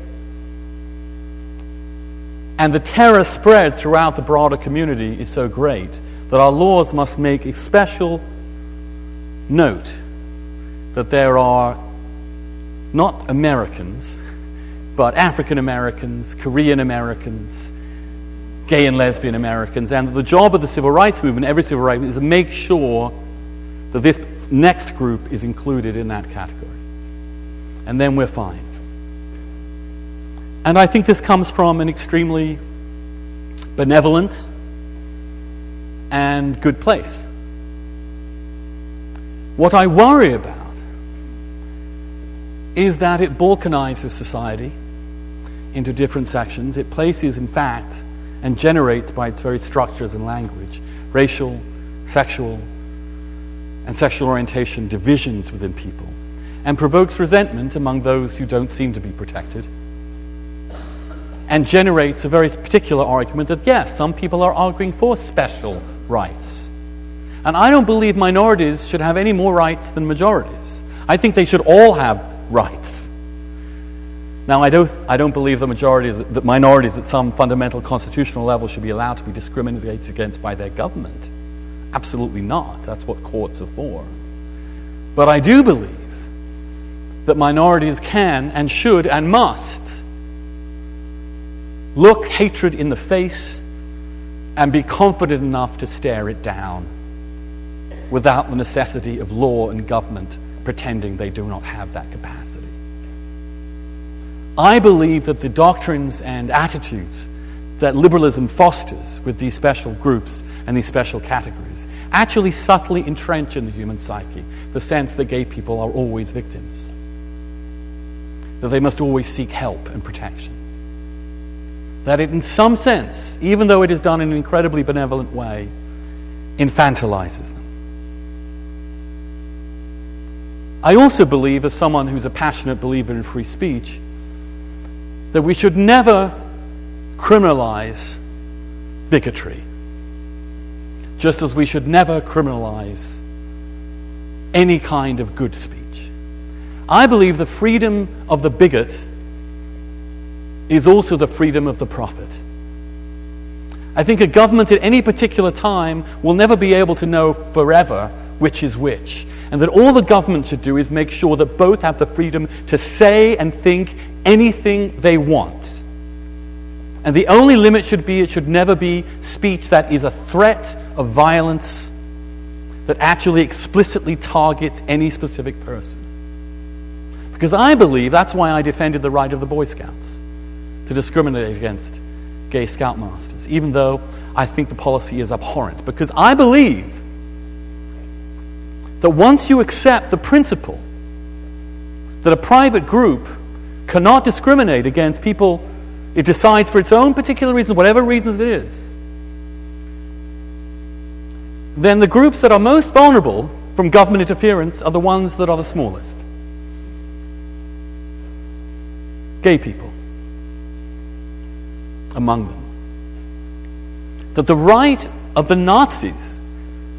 and the terror spread throughout the broader community is so great that our laws must make a special note that there are not Americans, but African Americans, Korean Americans, gay and lesbian Americans, and the job of the civil rights movement, every civil rights movement, is to make sure that this next group is included in that category. And then we're fine. And I think this comes from an extremely benevolent and good place. What I worry about is that it balkanizes society into different sections. It places, in fact, and generates by its very structures and language racial, sexual, and sexual orientation divisions within people, and provokes resentment among those who don't seem to be protected and generates a very particular argument that, yes, some people are arguing for special rights. And I don't believe minorities should have any more rights than majorities. I think they should all have rights. Now, I don't, I don't believe the majorities, that minorities at some fundamental constitutional level should be allowed to be discriminated against by their government. Absolutely not. That's what courts are for. But I do believe that minorities can and should and must look hatred in the face and be confident enough to stare it down without the necessity of law and government pretending they do not have that capacity. I believe that the doctrines and attitudes that liberalism fosters with these special groups and these special categories actually subtly entrench in the human psyche the sense that gay people are always victims, that they must always seek help and protection that it, in some sense, even though it is done in an incredibly benevolent way, infantilizes them. I also believe, as someone who's a passionate believer in free speech, that we should never criminalize bigotry, just as we should never criminalize any kind of good speech. I believe the freedom of the bigot is also the freedom of the prophet. I think a government at any particular time will never be able to know forever which is which. And that all the government should do is make sure that both have the freedom to say and think anything they want. And the only limit should be it should never be speech that is a threat of violence that actually explicitly targets any specific person. Because I believe that's why I defended the right of the Boy Scouts to discriminate against gay scoutmasters, even though I think the policy is abhorrent. Because I believe that once you accept the principle that a private group cannot discriminate against people it decides for its own particular reasons, whatever reasons it is, then the groups that are most vulnerable from government interference are the ones that are the smallest. Gay people among them. That the right of the Nazis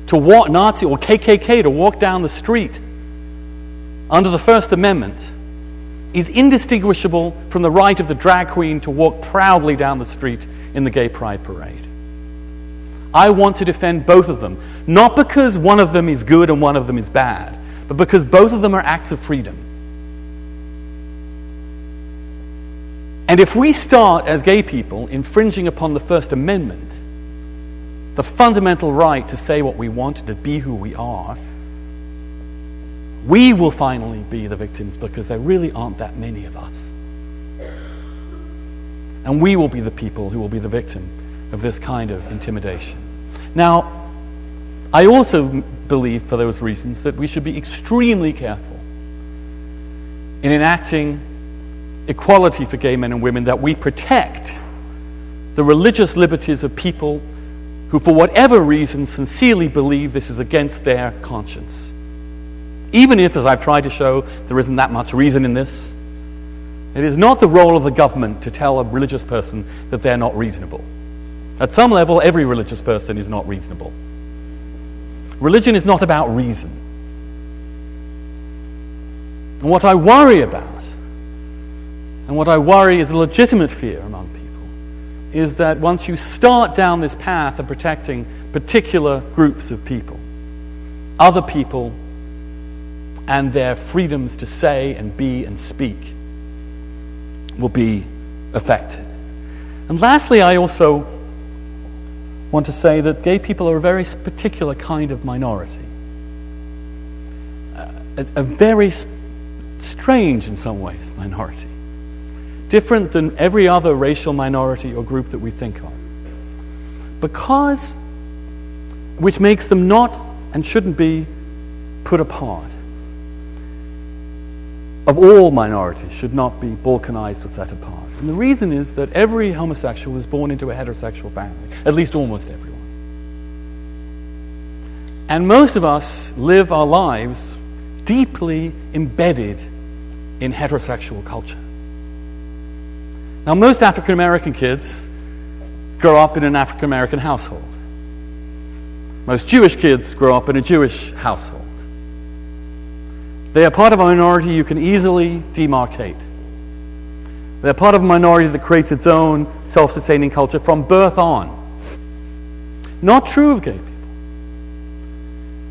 to walk, Nazi or KKK to walk down the street under the First Amendment is indistinguishable from the right of the drag queen to walk proudly down the street in the gay pride parade. I want to defend both of them, not because one of them is good and one of them is bad, but because both of them are acts of freedom. And if we start as gay people infringing upon the First Amendment, the fundamental right to say what we want, to be who we are, we will finally be the victims because there really aren't that many of us. And we will be the people who will be the victim of this kind of intimidation. Now, I also believe, for those reasons, that we should be extremely careful in enacting equality for gay men and women, that we protect the religious liberties of people who, for whatever reason, sincerely believe this is against their conscience. Even if, as I've tried to show, there isn't that much reason in this, it is not the role of the government to tell a religious person that they're not reasonable. At some level, every religious person is not reasonable. Religion is not about reason. And what I worry about, and what I worry is a legitimate fear among people, is that once you start down this path of protecting particular groups of people, other people and their freedoms to say and be and speak will be affected. And lastly, I also want to say that gay people are a very particular kind of minority. A, a very strange, in some ways, minority. Different than every other racial minority or group that we think of. Because, which makes them not and shouldn't be put apart of all minorities should not be balkanized or set apart. And the reason is that every homosexual is born into a heterosexual family, at least almost everyone. And most of us live our lives deeply embedded in heterosexual culture. Now, most African American kids grow up in an African American household. Most Jewish kids grow up in a Jewish household. They are part of a minority you can easily demarcate. They're part of a minority that creates its own self sustaining culture from birth on. Not true of gay people.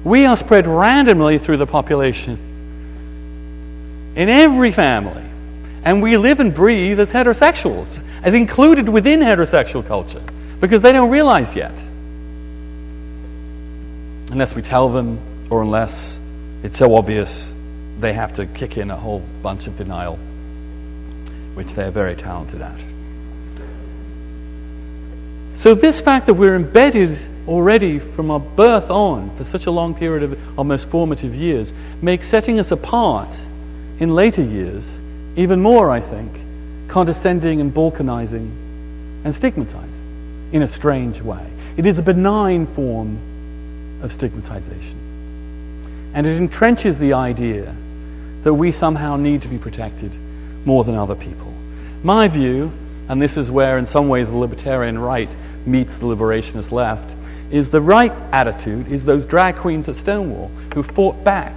We are spread randomly through the population in every family. And we live and breathe as heterosexuals, as included within heterosexual culture, because they don't realize yet. Unless we tell them, or unless it's so obvious they have to kick in a whole bunch of denial, which they're very talented at. So, this fact that we're embedded already from our birth on for such a long period of almost formative years makes setting us apart in later years even more, I think, condescending and balkanizing and stigmatizing in a strange way. It is a benign form of stigmatization. And it entrenches the idea that we somehow need to be protected more than other people. My view, and this is where in some ways the libertarian right meets the liberationist left, is the right attitude is those drag queens at Stonewall who fought back,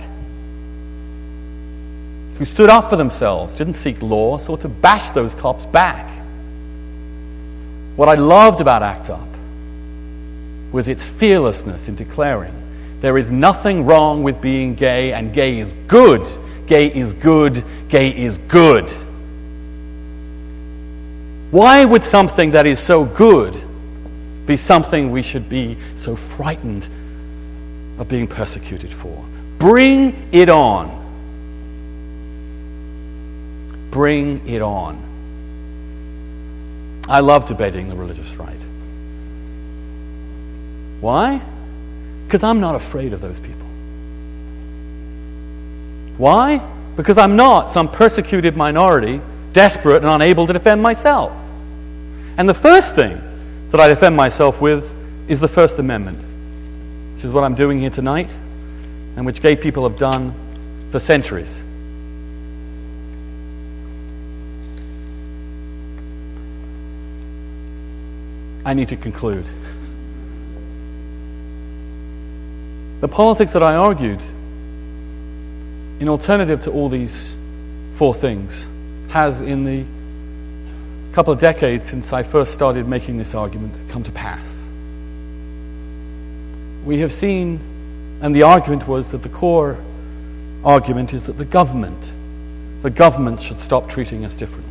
who stood up for themselves, didn't seek law, sought to bash those cops back. What I loved about ACT UP was its fearlessness in declaring there is nothing wrong with being gay, and gay is good Gay is good. Gay is good. Why would something that is so good be something we should be so frightened of being persecuted for? Bring it on. Bring it on. I love debating the religious right. Why? Because I'm not afraid of those people. Why? Because I'm not some persecuted minority, desperate and unable to defend myself. And the first thing that I defend myself with is the First Amendment, which is what I'm doing here tonight, and which gay people have done for centuries. I need to conclude. The politics that I argued in alternative to all these four things, has in the couple of decades since I first started making this argument come to pass. We have seen, and the argument was that the core argument is that the government, the government should stop treating us differently.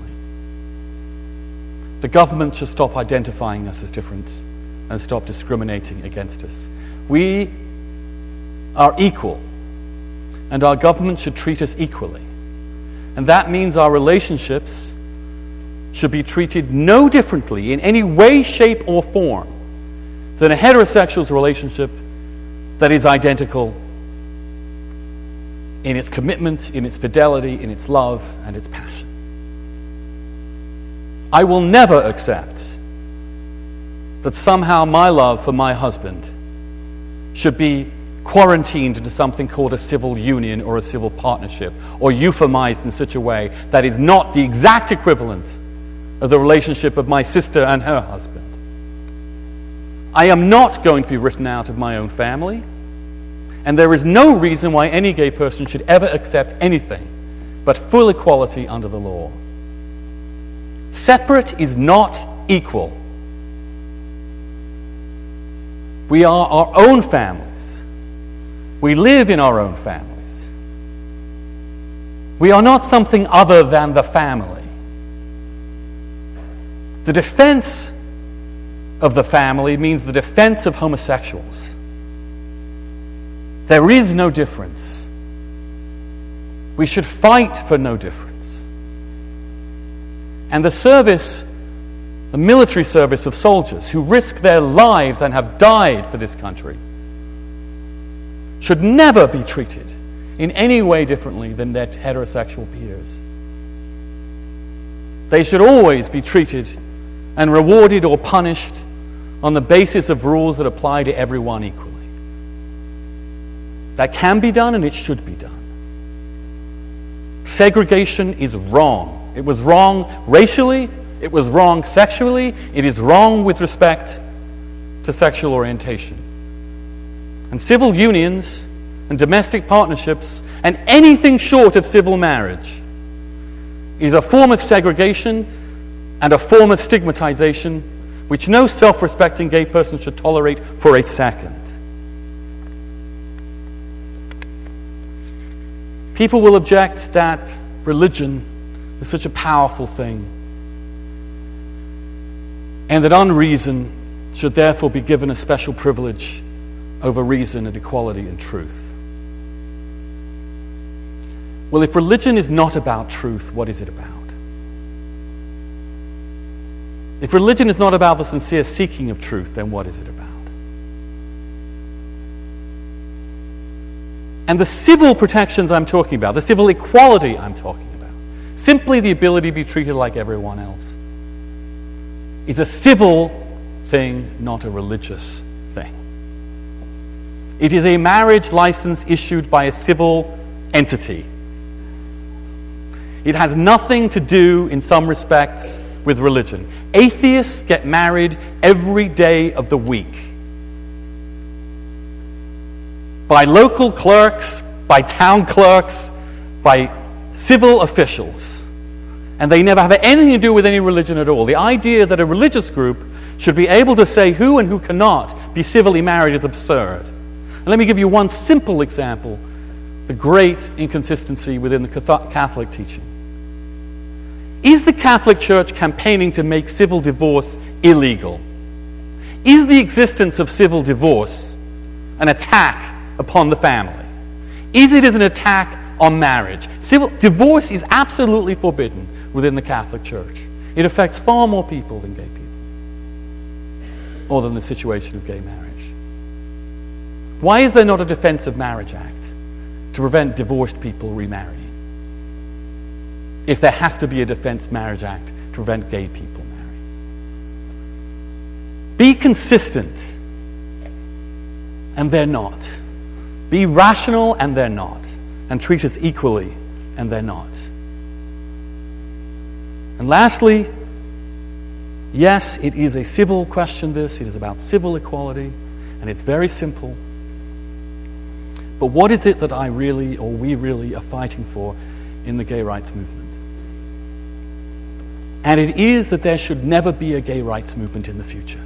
The government should stop identifying us as different and stop discriminating against us. We are equal, and our government should treat us equally. And that means our relationships should be treated no differently in any way, shape, or form than a heterosexual's relationship that is identical in its commitment, in its fidelity, in its love, and its passion. I will never accept that somehow my love for my husband should be quarantined into something called a civil union or a civil partnership, or euphemized in such a way that is not the exact equivalent of the relationship of my sister and her husband. I am not going to be written out of my own family, and there is no reason why any gay person should ever accept anything but full equality under the law. Separate is not equal. We are our own families. We live in our own families. We are not something other than the family. The defense of the family means the defense of homosexuals. There is no difference. We should fight for no difference. And the service the military service of soldiers who risk their lives and have died for this country should never be treated in any way differently than their heterosexual peers. They should always be treated and rewarded or punished on the basis of rules that apply to everyone equally. That can be done and it should be done. Segregation is wrong. It was wrong racially, it was wrong sexually. It is wrong with respect to sexual orientation. And civil unions and domestic partnerships and anything short of civil marriage is a form of segregation and a form of stigmatization which no self respecting gay person should tolerate for a second. People will object that religion is such a powerful thing and that unreason should therefore be given a special privilege over reason and equality and truth. Well, if religion is not about truth, what is it about? If religion is not about the sincere seeking of truth, then what is it about? And the civil protections I'm talking about, the civil equality I'm talking about, simply the ability to be treated like everyone else is a civil thing, not a religious thing. It is a marriage license issued by a civil entity. It has nothing to do, in some respects, with religion. Atheists get married every day of the week by local clerks, by town clerks, by civil officials and they never have anything to do with any religion at all. The idea that a religious group should be able to say who and who cannot be civilly married is absurd. And let me give you one simple example the great inconsistency within the Catholic teaching. Is the Catholic Church campaigning to make civil divorce illegal? Is the existence of civil divorce an attack upon the family? Is it as an attack on marriage? Civil divorce is absolutely forbidden within the Catholic Church. It affects far more people than gay people, or than the situation of gay marriage. Why is there not a Defense of Marriage Act to prevent divorced people remarrying? If there has to be a Defense Marriage Act to prevent gay people marrying. Be consistent, and they're not. Be rational, and they're not. And treat us equally, and they're not. And lastly, yes, it is a civil question, this. It is about civil equality, and it's very simple. But what is it that I really, or we really, are fighting for in the gay rights movement? And it is that there should never be a gay rights movement in the future.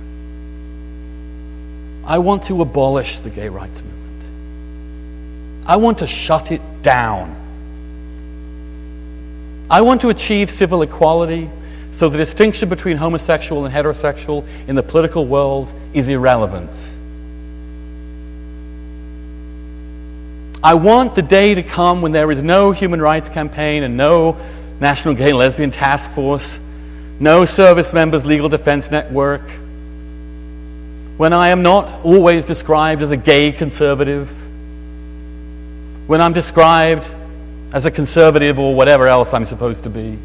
I want to abolish the gay rights movement. I want to shut it down. I want to achieve civil equality so the distinction between homosexual and heterosexual in the political world is irrelevant. I want the day to come when there is no human rights campaign and no National Gay and Lesbian Task Force, no service members legal defense network, when I am not always described as a gay conservative, when I'm described as a conservative or whatever else I'm supposed to be.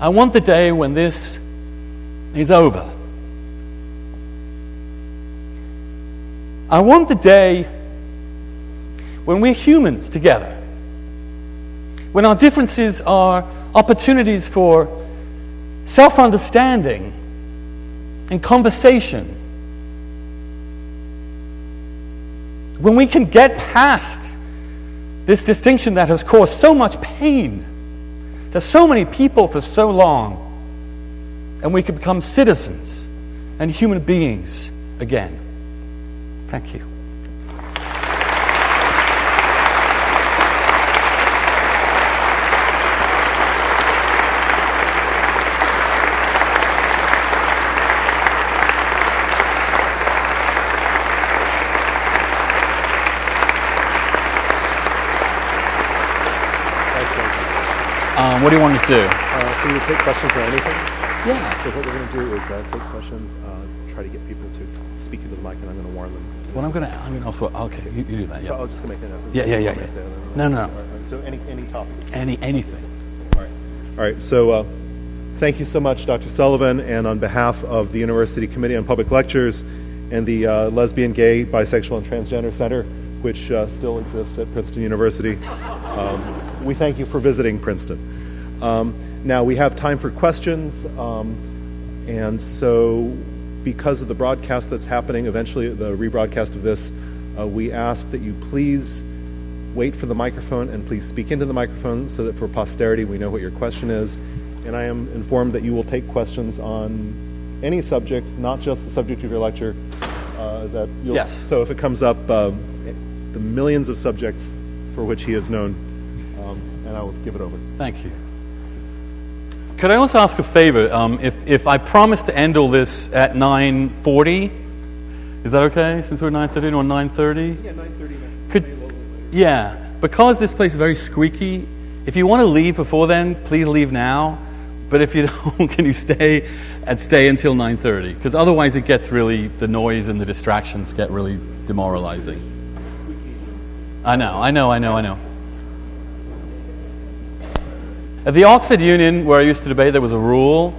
I want the day when this is over. I want the day when we're humans together, when our differences are opportunities for self understanding and conversation. When we can get past this distinction that has caused so much pain to so many people for so long, and we can become citizens and human beings again. Thank you. Um, what do you want us to do? Uh, so you take questions on anything? Yeah. So what we're going to do is uh, take questions, uh, try to get people to speak into the mic, and I'm going to warn them. To Well, I'm going to. I'm going to also. Okay, you, you do that. So Yeah. I'll just make an announcement. Yeah, yeah, yeah, yeah. say, and then- No, no, no. So any, any topic. Any anything. All right. All right. So uh, thank you so much, Dr. Sullivan, and on behalf of the University Committee on Public Lectures and the uh, Lesbian, Gay, Bisexual, and Transgender Center, which uh, still exists at Princeton University, um, we thank you for visiting Princeton. Um, now we have time for questions, um, and so because of the broadcast that's happening, eventually the rebroadcast of this, uh, we ask that you please wait for the microphone and please speak into the microphone so that for posterity we know what your question is. And I am informed that you will take questions on any subject, not just the subject of your lecture. Uh, is that you'll- Yes. So if it comes up, um, the millions of subjects for which he is known, um, and I will give it over. Thank you. Could I also ask a favor? Um, if, if I promise to end all this at 9.40, is that okay? Since we're 9.30 or 9.30? Yeah, 9:30. Could, yeah, because this place is very squeaky, if you want to leave before then, please leave now. But if you don't, can you stay and stay until 9.30? Because otherwise it gets really, the noise and the distractions get really demoralizing. I know, I know, I know, I know. At the Oxford Union, where I used to debate, there was a rule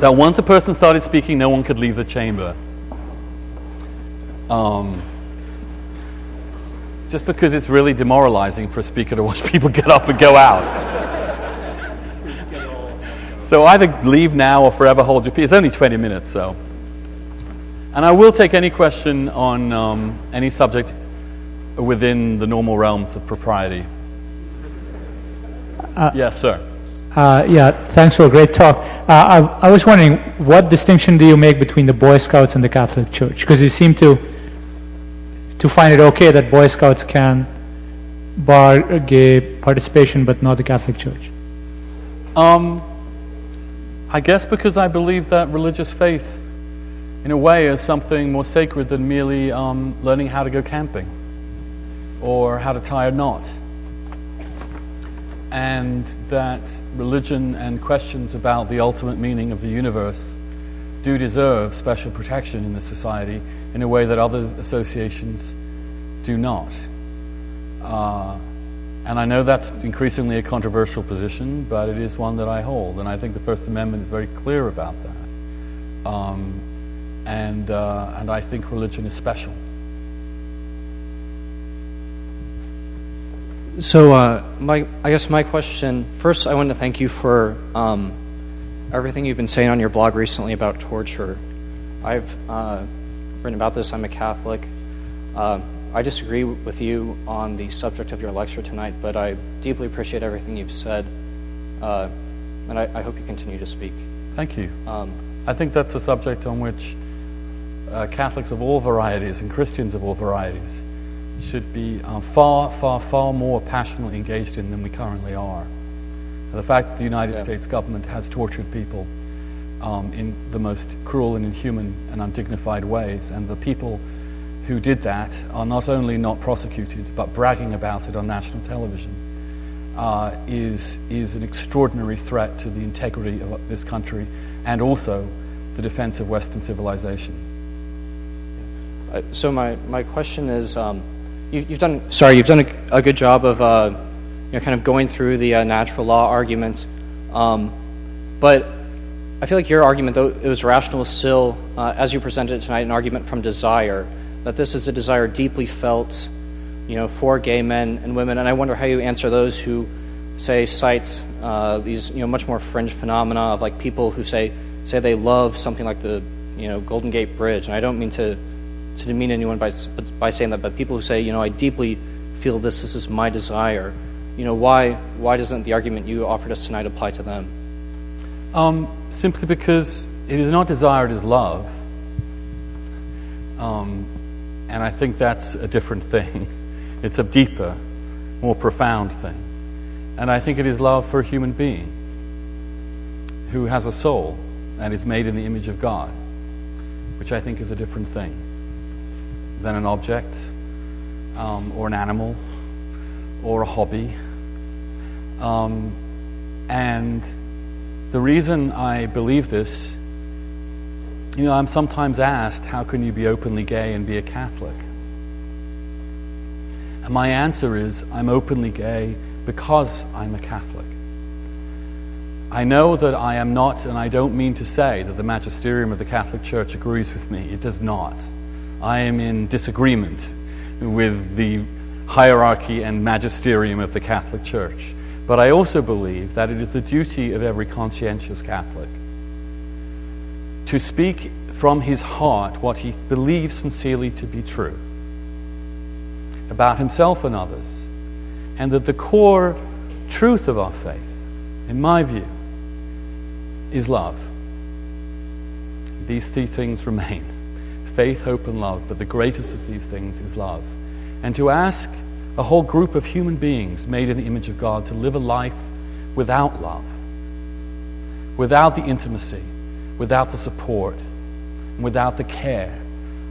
that once a person started speaking, no one could leave the chamber. Um, just because it's really demoralizing for a speaker to watch people get up and go out. so either leave now or forever hold your peace. It's only 20 minutes, so. And I will take any question on um, any subject within the normal realms of propriety. Yes, sir. Uh, yeah, thanks for a great talk. Uh, I, I was wondering, what distinction do you make between the Boy Scouts and the Catholic Church? Because you seem to to find it okay that Boy Scouts can bar gay participation, but not the Catholic Church. Um, I guess because I believe that religious faith, in a way, is something more sacred than merely um, learning how to go camping or how to tie a knot. And that religion and questions about the ultimate meaning of the universe do deserve special protection in this society in a way that other associations do not. Uh, and I know that's increasingly a controversial position, but it is one that I hold. And I think the First Amendment is very clear about that. Um, and, uh, and I think religion is special. So, uh, my, I guess my question first, I want to thank you for um, everything you've been saying on your blog recently about torture. I've uh, written about this. I'm a Catholic. Uh, I disagree with you on the subject of your lecture tonight, but I deeply appreciate everything you've said, uh, and I, I, hope you continue to speak. Thank you. Um, I think that's a subject on which uh, Catholics of all varieties and Christians of all varieties should be uh, far, far, far more passionately engaged in than we currently are. The fact that the United yeah. States government has tortured people um, in the most cruel and inhuman and undignified ways, and the people who did that are not only not prosecuted but bragging about it on national television, uh, is, is an extraordinary threat to the integrity of this country and also the defense of Western civilization. Uh, so my, my question is, um, you, have done sorry, you've done a, a good job of uh, you know kind of going through the uh, natural law arguments, um, but I feel like your argument, though it was rational, still, uh, as you presented tonight, an argument from desire that this is a desire deeply felt, you know, for gay men and women. And I wonder how you answer those who say cite uh, these, you know, much more fringe phenomena of like people who say say they love something like the, you know, Golden Gate Bridge. And I don't mean to to demean anyone by by saying that, but people who say, you know, I deeply feel this. This is my desire. You know, why why doesn't the argument you offered us tonight apply to them? Um, simply because it is not desire; it is love. Um, and I think that's a different thing. It's a deeper, more profound thing. And I think it is love for a human being who has a soul and is made in the image of God, which I think is a different thing than an object um, or an animal or a hobby. Um, and the reason I believe this you know, I'm sometimes asked, how can you be openly gay and be a Catholic? And my answer is, I'm openly gay because I'm a Catholic. I know that I am not, and I don't mean to say that the magisterium of the Catholic Church agrees with me. It does not. I am in disagreement with the hierarchy and magisterium of the Catholic Church. But I also believe that it is the duty of every conscientious Catholic to speak from his heart what he believes sincerely to be true about himself and others. And that the core truth of our faith, in my view, is love. These three things remain faith, hope, and love, but the greatest of these things is love. And to ask a whole group of human beings made in the image of God to live a life without love, without the intimacy, without the support, and without the care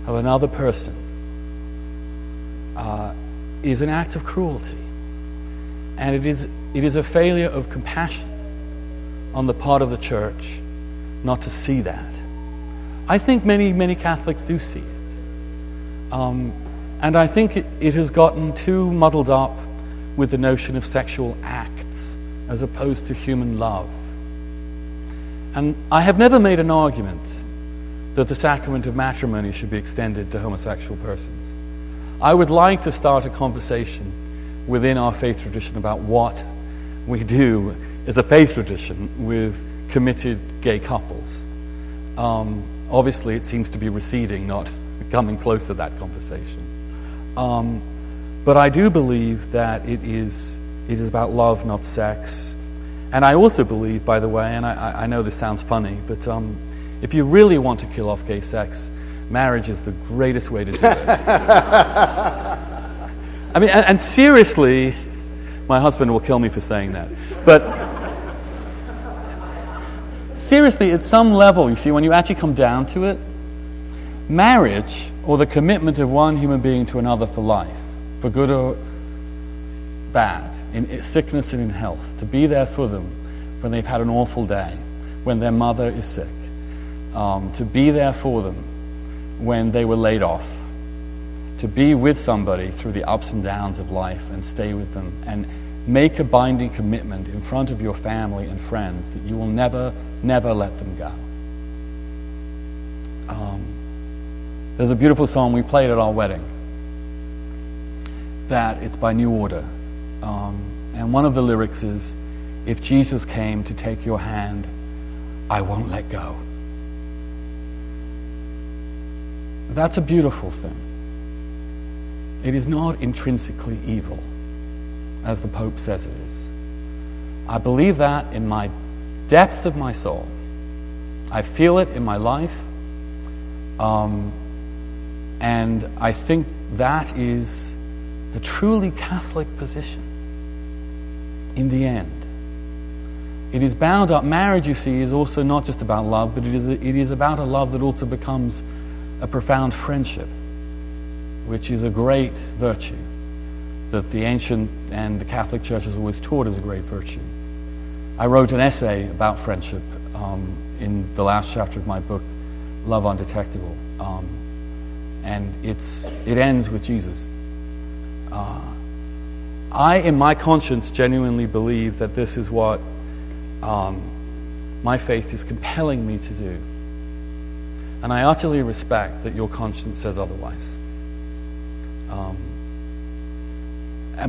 of another person uh, is an act of cruelty. And it is, it is a failure of compassion on the part of the church not to see that. I think many, many Catholics do see it. Um, and I think it, it has gotten too muddled up with the notion of sexual acts as opposed to human love. And I have never made an argument that the sacrament of matrimony should be extended to homosexual persons. I would like to start a conversation within our faith tradition about what we do as a faith tradition with committed gay couples. Um, obviously, it seems to be receding, not coming close to that conversation. Um, but I do believe that it is, it is about love, not sex, and I also believe, by the way, and I, I know this sounds funny, but um, if you really want to kill off gay sex, marriage is the greatest way to do it. I mean, and, and, seriously, my husband will kill me for saying that. But seriously, at some level, you see, when you actually come down to it, marriage, or the commitment of one human being to another for life, for good or bad, in sickness and in health, to be there for them when they've had an awful day, when their mother is sick, um, to be there for them when they were laid off, to be with somebody through the ups and downs of life and stay with them and make a binding commitment in front of your family and friends that you will never, never let them go. Um, there's a beautiful song we played at our wedding that it's by New Order. Um, and one of the lyrics is, If Jesus came to take your hand, I won't let go. That's a beautiful thing. It is not intrinsically evil, as the Pope says it is. I believe that in my depth of my soul. I feel it in my life. Um, and I think that is a truly Catholic position in the end. It is bound up. Marriage, you see, is also not just about love, but it is, a, it is about a love that also becomes a profound friendship, which is a great virtue that the ancient and the Catholic Church has always taught as a great virtue. I wrote an essay about friendship um, in the last chapter of my book, Love Undetectable. Um, and it's, it ends with Jesus. Uh, I, in my conscience, genuinely believe that this is what um, my faith is compelling me to do. And I utterly respect that your conscience says otherwise. Um,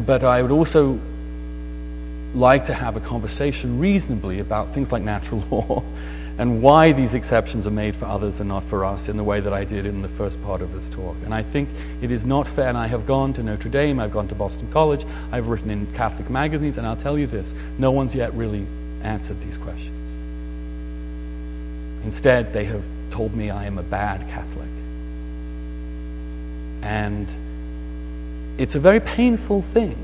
but I would also like to have a conversation reasonably about things like natural law and why these exceptions are made for others and not for us in the way that I did in the first part of this talk. And I think it is not fair. And I have gone to Notre Dame, I've gone to Boston College, I've written in Catholic magazines, and I'll tell you this no one's yet really answered these questions. Instead, they have told me I am a bad Catholic. And it's a very painful thing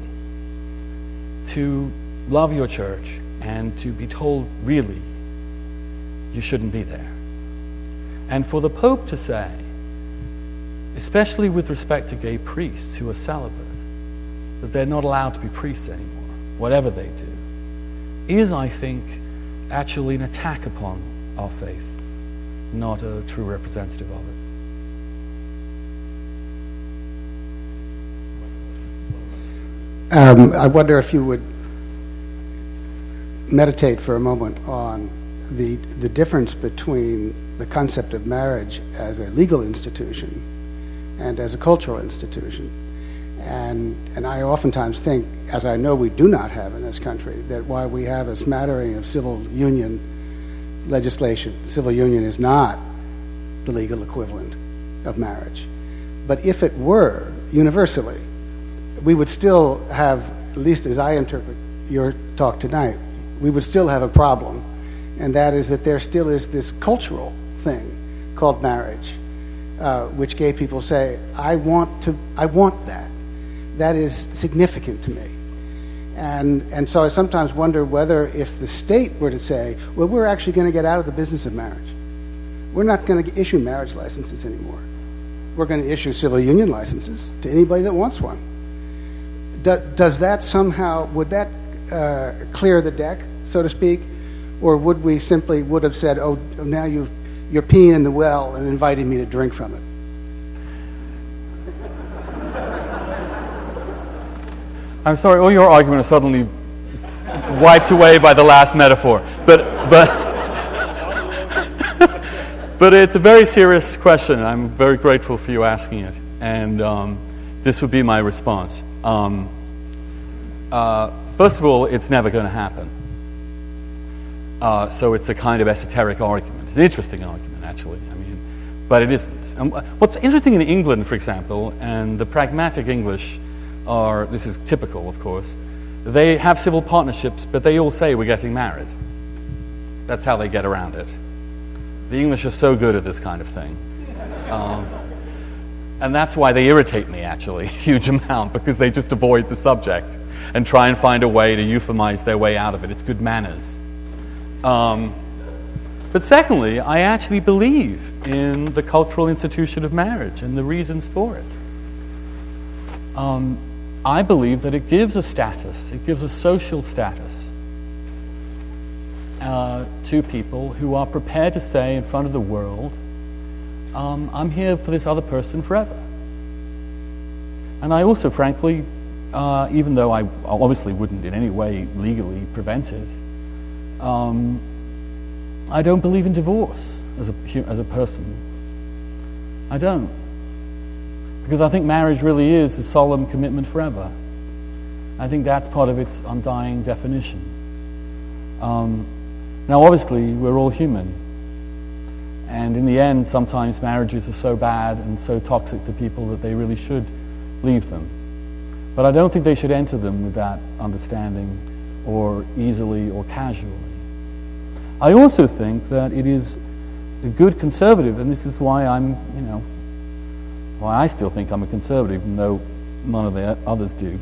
to love your church and to be told, really, you shouldn't be there. And for the Pope to say, especially with respect to gay priests who are celibate, that they're not allowed to be priests anymore, whatever they do, is, I think, actually an attack upon our faith, not a true representative of it. Um, I wonder if you would meditate for a moment on the, the difference between the concept of marriage as a legal institution and as a cultural institution. And, and I oftentimes think, as I know we do not have in this country, that while we have a smattering of civil union legislation, civil union is not the legal equivalent of marriage. But if it were universally, we would still have, at least as I interpret your talk tonight, we would still have a problem and that is that there still is this cultural thing called marriage, uh, which gay people say, I want, to, I want that. That is significant to me. And, and so I sometimes wonder whether if the state were to say, well, we're actually going to get out of the business of marriage. We're not going to issue marriage licenses anymore. We're going to issue civil union licenses to anybody that wants one. Do, does that somehow, would that uh, clear the deck, so to speak, or would we simply would have said, oh, now you've, you're peeing in the well and inviting me to drink from it? I'm sorry, all your argument is suddenly wiped away by the last metaphor. But, but, but it's a very serious question. I'm very grateful for you asking it. And um, this would be my response. Um, uh, first of all, it's never going to happen. Uh, so it's a kind of esoteric argument. It's an interesting argument, actually. I mean, but it isn't. What's interesting in England, for example, and the pragmatic English are this is typical, of course. They have civil partnerships, but they all say we're getting married. That's how they get around it. The English are so good at this kind of thing. Um, and that's why they irritate me, actually, a huge amount, because they just avoid the subject and try and find a way to euphemize their way out of it. It's good manners. Um, but secondly, I actually believe in the cultural institution of marriage and the reasons for it. Um, I believe that it gives a status, it gives a social status uh, to people who are prepared to say in front of the world, um, I'm here for this other person forever. And I also, frankly, uh, even though I obviously wouldn't in any way legally prevent it, um, I don't believe in divorce as a, as a person. I don't. Because I think marriage really is a solemn commitment forever. I think that's part of its undying definition. Um, now, obviously, we're all human. And in the end, sometimes marriages are so bad and so toxic to people that they really should leave them. But I don't think they should enter them with that understanding or easily or casually. I also think that it is a good conservative, and this is why I'm, you know, why I still think I'm a conservative, even though none of the others do,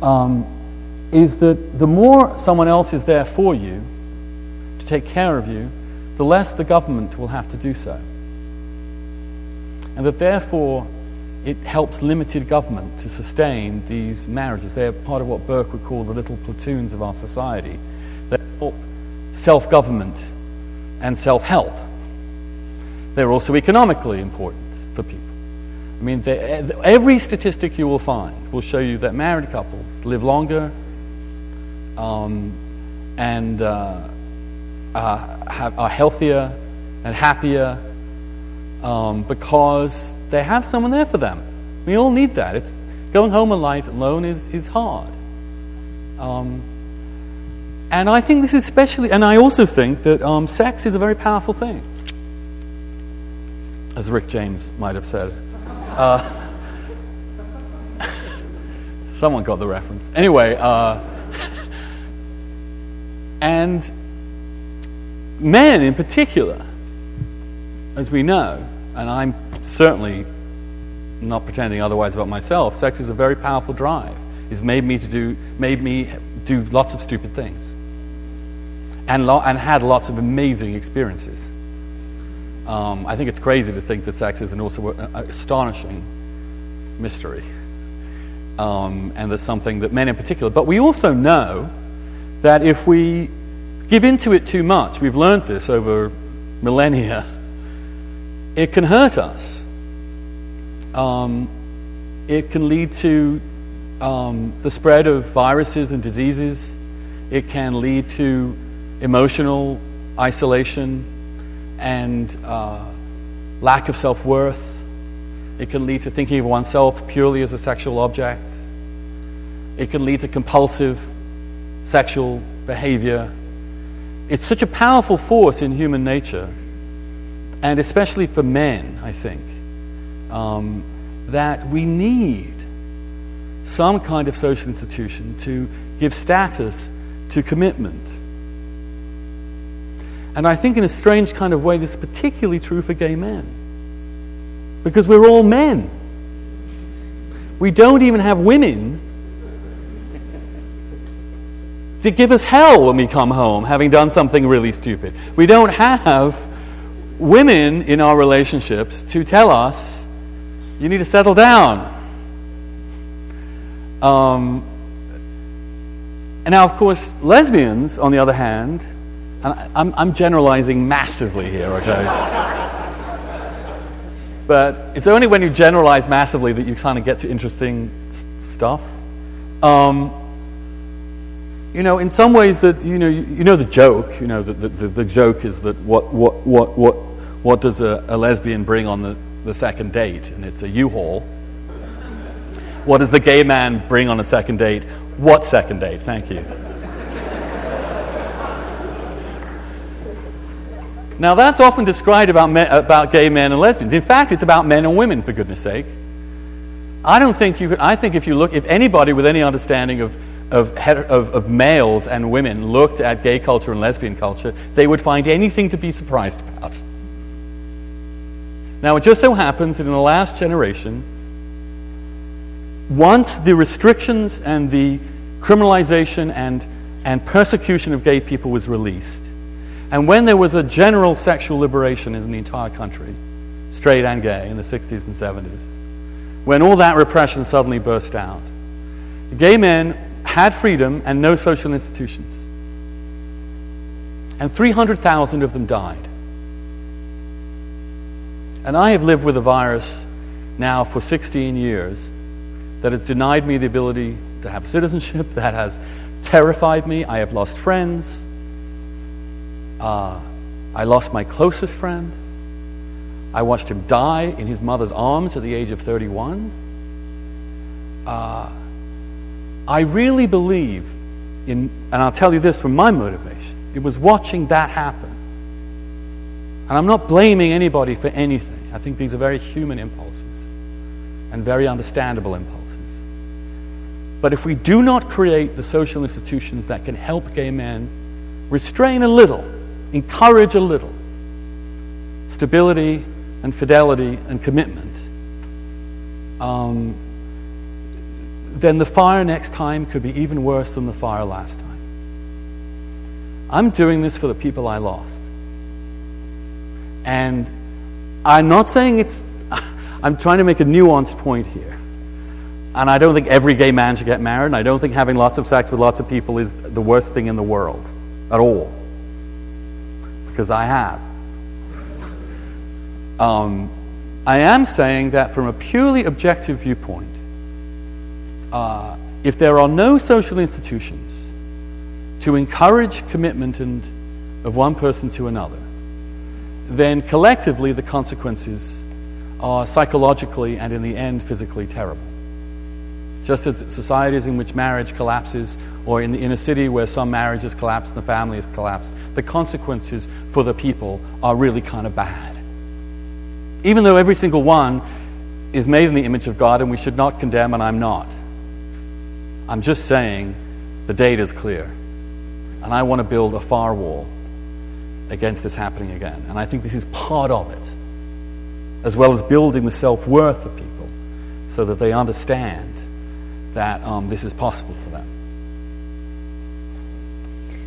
um, is that the more someone else is there for you to take care of you, the less the government will have to do so. And that therefore it helps limited government to sustain these marriages. They're part of what Burke would call the little platoons of our society that help self government and self help. They're also economically important for people. I mean, every statistic you will find will show you that married couples live longer um, and uh, uh, have, are healthier and happier um, because they have someone there for them. We all need that. It's, going home alone is, is hard. Um, and I think this is especially, and I also think that um, sex is a very powerful thing, as Rick James might have said. Uh, someone got the reference. Anyway, uh, and men in particular, as we know, and I'm certainly not pretending otherwise about myself, sex is a very powerful drive. It's made me to do, made me do lots of stupid things and, lo- and had lots of amazing experiences. Um, I think it's crazy to think that sex is an also an astonishing mystery. Um, and that's something that men in particular. But we also know that if we give into it too much, we've learned this over millennia, it can hurt us. Um, it can lead to um, the spread of viruses and diseases. It can lead to emotional isolation and uh, lack of self worth. It can lead to thinking of oneself purely as a sexual object. It can lead to compulsive sexual behavior. It's such a powerful force in human nature, and especially for men, I think, um, that we need some kind of social institution to give status to commitment and I think, in a strange kind of way, this is particularly true for gay men. Because we're all men. We don't even have women to give us hell when we come home, having done something really stupid. We don't have women in our relationships to tell us, you need to settle down. Um, and now, of course, lesbians, on the other hand, and I'm, I'm generalizing massively here, okay? but it's only when you generalize massively that you kind of get to interesting s- stuff. Um, you know, in some ways that, you know, you, you know the joke, you know, the, the, the, joke is that what, what, what, what, what does a, a lesbian bring on the, the second date? And it's a U-Haul. What does the gay man bring on a second date? What second date? Thank you. Now, that's often described about, about gay men and lesbians. In fact, it's about men and women, for goodness sake. I don't think you could, I think if you look, if anybody with any understanding of, of, of, of males and women looked at gay culture and lesbian culture, they would find anything to be surprised about. Now, it just so happens that in the last generation, once the restrictions and the criminalization and, and persecution of gay people was released, and when there was a general sexual liberation in the entire country, straight and gay, in the 60s and 70s, when all that repression suddenly burst out, gay men had freedom and no social institutions. And 300,000 of them died. And I have lived with a virus now for 16 years that has denied me the ability to have citizenship, that has terrified me. I have lost friends. Uh, I lost my closest friend. I watched him die in his mother's arms at the age of 31. Uh, I really believe in, and I'll tell you this from my motivation, it was watching that happen. And I'm not blaming anybody for anything. I think these are very human impulses. and very understandable impulses. But if we do not create the social institutions that can help gay men restrain a little, encourage a little stability and fidelity and commitment, um, then the fire next time could be even worse than the fire last time. I'm doing this for the people I lost. And I'm not saying it's, I'm trying to make a nuanced point here. And I don't think every gay man should get married, and I don't think having lots of sex with lots of people is the worst thing in the world at all. Because I have. Um, I am saying that from a purely objective viewpoint, uh, if there are no social institutions to encourage commitment and, of one person to another, then collectively the consequences are psychologically and in the end physically terrible. Just as societies in which marriage collapses, or in, in a city where some marriages collapse and the family has collapsed, the consequences for the people are really kind of bad. Even though every single one is made in the image of God and we should not condemn, and I'm not. I'm just saying the data is clear. And I want to build a firewall against this happening again. And I think this is part of it, as well as building the self worth of people so that they understand that um, this is possible for them.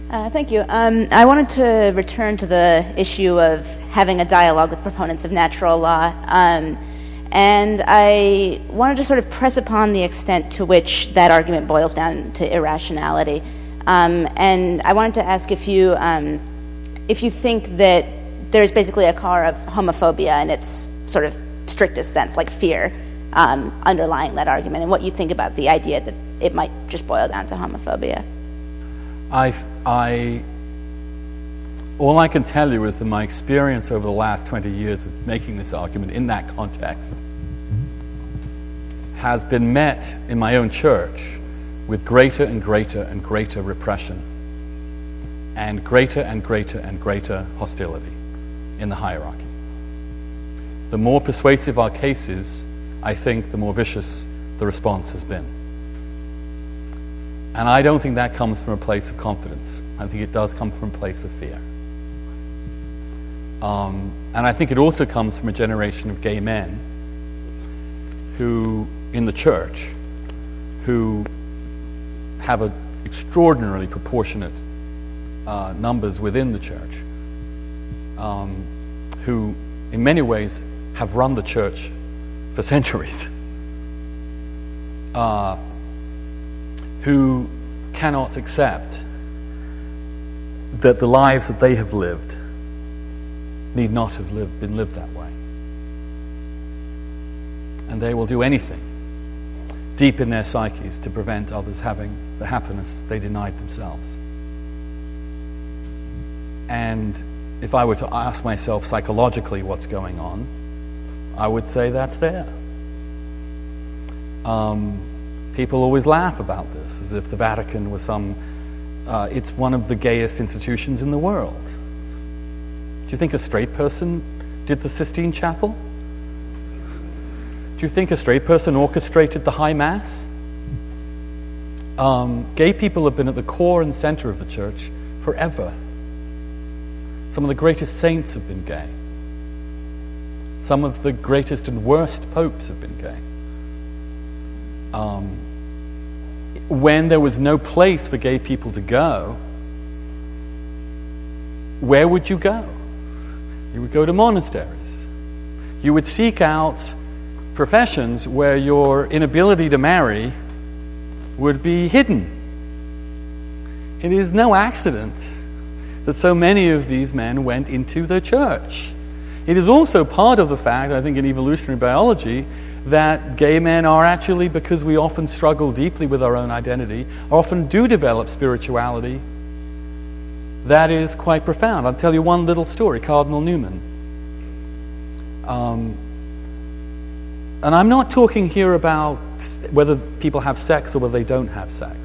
Uh, thank you. Um, I wanted to return to the issue of having a dialogue with proponents of natural law. Um, and I wanted to sort of press upon the extent to which that argument boils down to irrationality. Um, and I wanted to ask if you, um, if you think that there's basically a car of homophobia in its sort of strictest sense, like fear, um, underlying that argument, and what you think about the idea that it might just boil down to homophobia. I, I, all I can tell you is that my experience over the last 20 years of making this argument in that context has been met in my own church with greater and greater and greater repression and greater and greater and greater hostility in the hierarchy. The more persuasive our cases, I think, the more vicious the response has been. And I don't think that comes from a place of confidence. I think it does come from a place of fear. Um, and I think it also comes from a generation of gay men who, in the church, who have an extraordinarily proportionate uh, numbers within the church, um, who, in many ways, have run the church for centuries. Uh, who cannot accept that the lives that they have lived need not have lived, been lived that way. And they will do anything deep in their psyches to prevent others having the happiness they denied themselves. And if I were to ask myself psychologically what's going on, I would say that's there. Um, people always laugh about this as if the Vatican was some, uh, it's one of the gayest institutions in the world. Do you think a straight person did the Sistine Chapel? Do you think a straight person orchestrated the High Mass? Um, gay people have been at the core and center of the church forever. Some of the greatest saints have been gay. Some of the greatest and worst popes have been gay. Um, when there was no place for gay people to go, where would you go? You would go to monasteries. You would seek out professions where your inability to marry would be hidden. It is no accident that so many of these men went into the church. It is also part of the fact, I think, in evolutionary biology, that gay men are actually, because we often struggle deeply with our own identity, often do develop spirituality that is quite profound. I'll tell you one little story Cardinal Newman. Um, and I'm not talking here about whether people have sex or whether they don't have sex.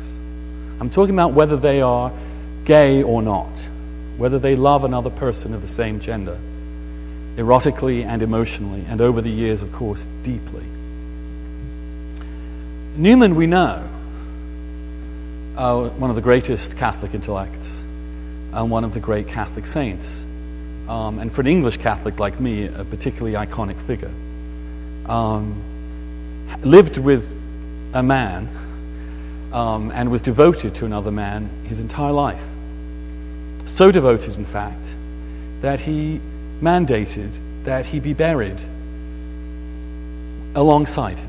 I'm talking about whether they are gay or not, whether they love another person of the same gender erotically and emotionally, and over the years, of course, deeply. Newman, we know, uh, one of the greatest Catholic intellects and one of the great Catholic saints. Um, and for an English Catholic like me, a particularly iconic figure. Um, lived with a man um, and was devoted to another man his entire life. So devoted, in fact, that he mandated that he be buried alongside him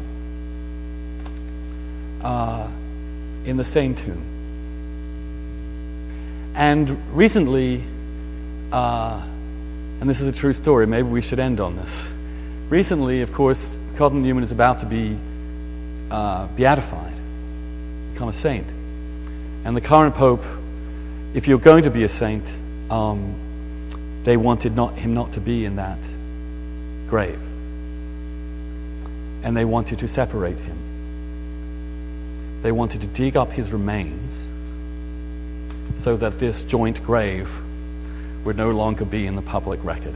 uh, in the same tomb. And recently, uh, and this is a true story, maybe we should end on this. Recently, of course, Cardinal Newman is about to be uh, beatified, become a saint. And the current Pope, if you're going to be a saint, um, they wanted not, him not to be in that grave. And they wanted to separate him. They wanted to dig up his remains so that this joint grave would no longer be in the public record.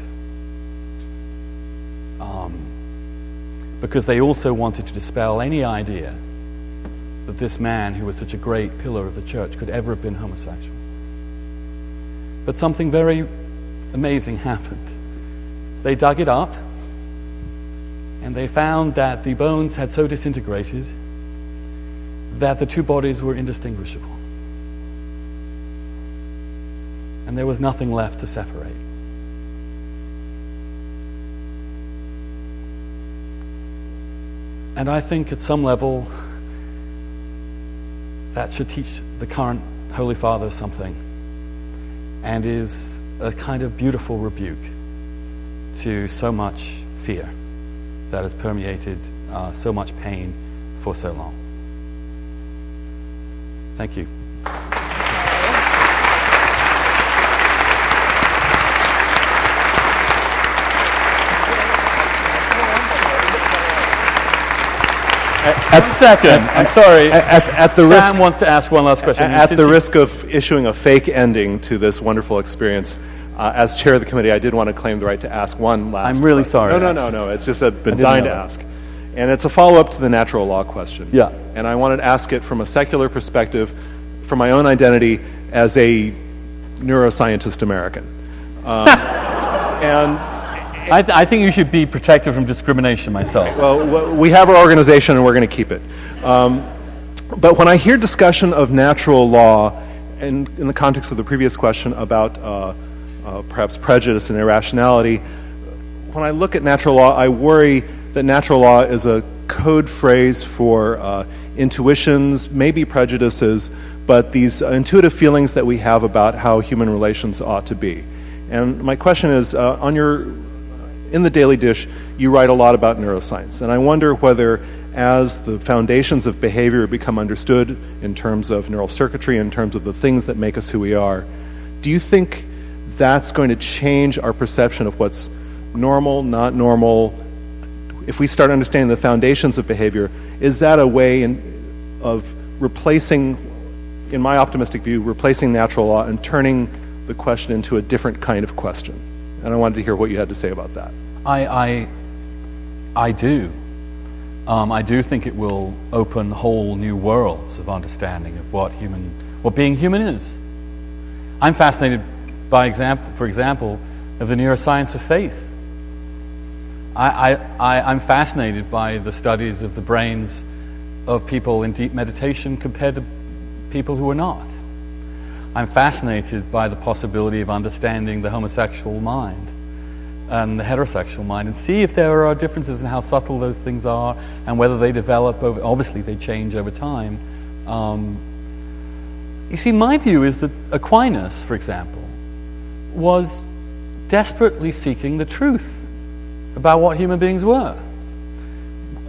Um, because they also wanted to dispel any idea that this man, who was such a great pillar of the church, could ever have been homosexual. But something very amazing happened. They dug it up, and they found that the bones had so disintegrated that the two bodies were indistinguishable. And there was nothing left to separate. And I think at some level that should teach the current Holy Father something and is a kind of beautiful rebuke to so much fear that has permeated uh, so much pain for so long. Thank you. At, One second. I'm sorry. at, at the Sam risk wants to ask one last question. At Since the risk of issuing a fake ending to this wonderful experience, uh, as chair of the committee, I did want to claim the right to ask one last. I'm really question. sorry. No, no, no, no. It's just I've been dying to ask, and it's a follow-up to the natural law question. Yeah. And I wanted to ask it from a secular perspective, from my own identity as a neuroscientist American, um, and I, th- I think you should be protected from discrimination myself. well, we have our organization and we're going to keep it. Um, but when I hear discussion of natural law, and in the context of the previous question about uh, uh, perhaps prejudice and irrationality, when I look at natural law, I worry that natural law is a code phrase for uh, intuitions, maybe prejudices, but these uh, intuitive feelings that we have about how human relations ought to be. And my question is uh, on your in the Daily Dish, you write a lot about neuroscience, and I wonder whether, as the foundations of behavior become understood in terms of neural circuitry, in terms of the things that make us who we are, do you think that's going to change our perception of what's normal, not normal? If we start understanding the foundations of behavior, is that a way in, of replacing, in my optimistic view, replacing natural law and turning the question into a different kind of question? And I wanted to hear what you had to say about that. I, I, I do. Um, I do think it will open whole new worlds of understanding of what human, what being human is. I'm fascinated by example, for example, of the neuroscience of faith. I, I, I, I'm fascinated by the studies of the brains of people in deep meditation compared to people who are not. I'm fascinated by the possibility of understanding the homosexual mind and the heterosexual mind and see if there are differences in how subtle those things are and whether they develop over obviously they change over time. Um, you see my view is that aquinas for example was desperately seeking the truth about what human beings were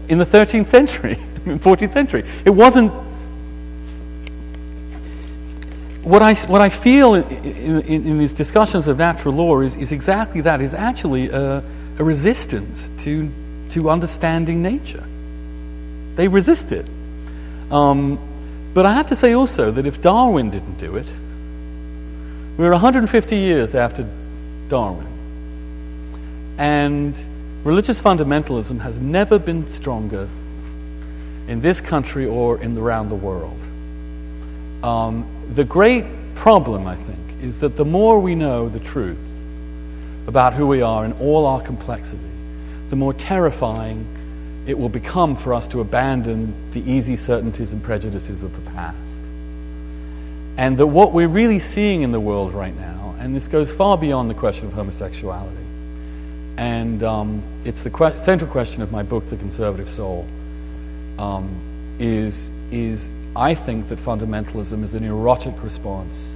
in the 13th century 14th century. It wasn't what I, what I feel in, in, in these discussions of natural law is, is exactly that, is actually a, a resistance to, to understanding nature. They resist it. Um, but I have to say also that if Darwin didn't do it, we're 150 years after Darwin. And religious fundamentalism has never been stronger in this country or in around the world. Um, the great problem, I think, is that the more we know the truth about who we are in all our complexity, the more terrifying it will become for us to abandon the easy certainties and prejudices of the past. And that what we're really seeing in the world right now, and this goes far beyond the question of homosexuality, and um, it's the que- central question of my book, The Conservative Soul, um, is, is I think that fundamentalism is a neurotic response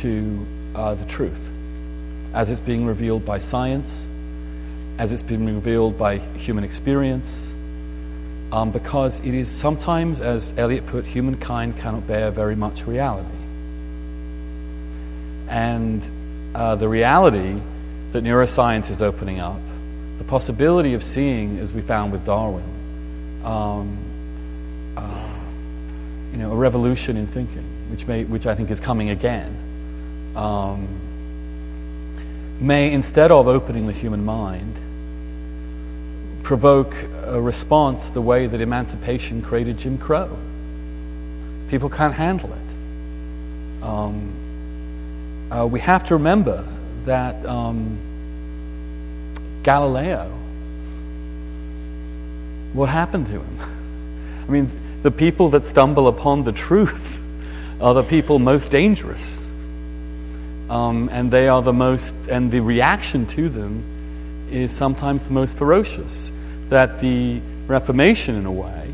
to uh, the truth as it's being revealed by science, as it's being revealed by human experience, um, because it is sometimes, as Eliot put, humankind cannot bear very much reality. And uh, the reality that neuroscience is opening up, the possibility of seeing, as we found with Darwin, um, uh, you know, a revolution in thinking, which, may, which I think is coming again, um, may, instead of opening the human mind, provoke a response the way that emancipation created Jim Crow. People can't handle it. Um, uh, we have to remember that um, Galileo, what happened to him? I mean, the people that stumble upon the truth are the people most dangerous. Um, and they are the most, and the reaction to them is sometimes the most ferocious. That the Reformation, in a way,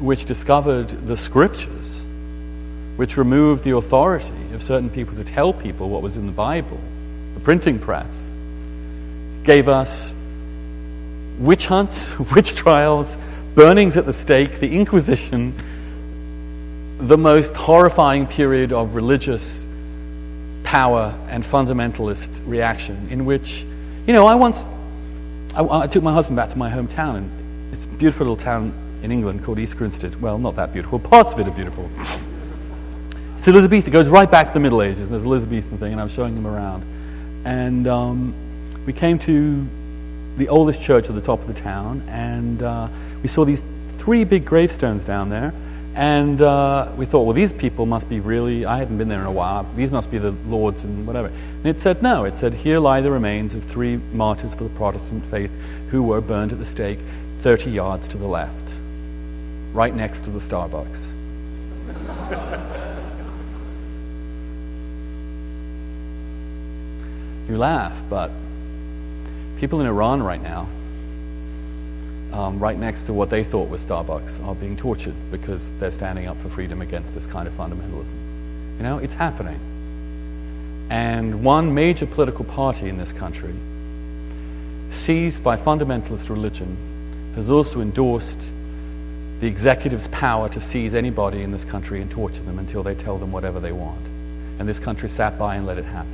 which discovered the scriptures, which removed the authority of certain people to tell people what was in the Bible, the printing press, gave us witch hunts, witch trials, burnings at the stake, the Inquisition, the most horrifying period of religious power and fundamentalist reaction, in which, you know, I once I, I, took my husband back to my hometown, and it's a beautiful little town in England called East Grinstead. Well, not that beautiful. Parts of it are beautiful. It's Elizabethan. It goes right back to the Middle Ages. There's an Elizabethan thing, and I was showing him around. And um, we came to the oldest church at the top of the town, and uh, we saw these three big gravestones down there. And uh, we thought, well, these people must be really, I hadn't been there in a while, these must be the lords and whatever. And it said, no, it said, here lie the remains of three martyrs for the Protestant faith who were burned at the stake 30 yards to the left, right next to the Starbucks. you laugh, but people in Iran right now um, right next to what they thought was Starbucks are being tortured because they're standing up for freedom against this kind of fundamentalism. You know, it's happening. And one major political party in this country, seized by fundamentalist religion, has also endorsed the executive's power to seize anybody in this country and torture them until they tell them whatever they want. And this country sat by and let it happen.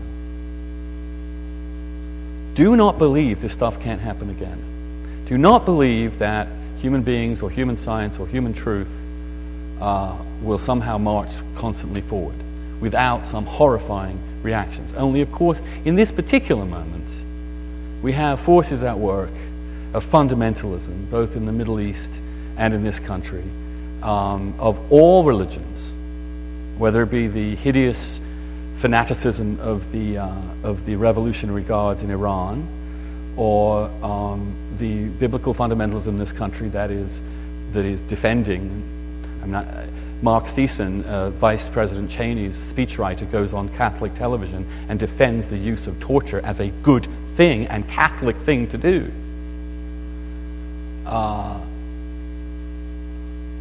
Do not believe this stuff can't happen again. Do not believe that human beings or human science or human truth uh, will somehow march constantly forward without some horrifying reactions. Only, of course, in this particular moment, we have forces at work of fundamentalism, both in the Middle East and in this country, um, of all religions, whether it be the hideous fanaticism of the, uh, of the Revolutionary Guards in Iran or um, the biblical fundamentalism in this country that is, that is defending. I'm not, Marc Thiessen, uh, Vice President Cheney's speechwriter, goes on Catholic television and defends the use of torture as a good thing and Catholic thing to do. Uh,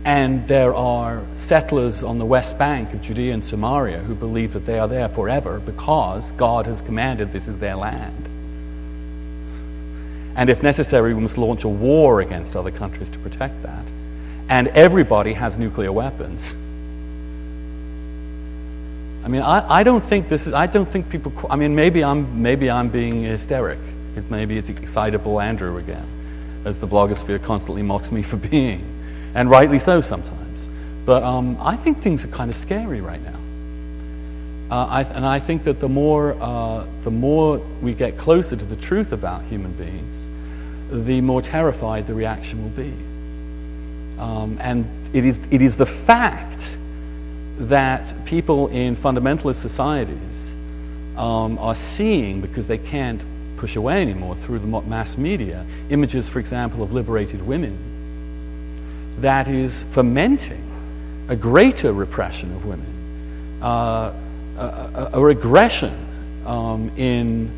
and there are settlers on the west bank of Judea and Samaria who believe that they are there forever because God has commanded this is their land. And if necessary, we must launch a war against other countries to protect that. And everybody has nuclear weapons. I mean, I, I don't think this is, I don't think people, I mean, maybe I'm, maybe I'm being hysteric. Maybe it's excitable Andrew again, as the blogosphere constantly mocks me for being. And rightly so sometimes. But um, I think things are kind of scary right now. Uh, I, and I think that the more, uh, the more we get closer to the truth about human beings, the more terrified the reaction will be. Um, and it is, it is the fact that people in fundamentalist societies um, are seeing, because they can't push away anymore through the mass media, images, for example, of liberated women, that is fomenting a greater repression of women, uh, a, a, regression um, in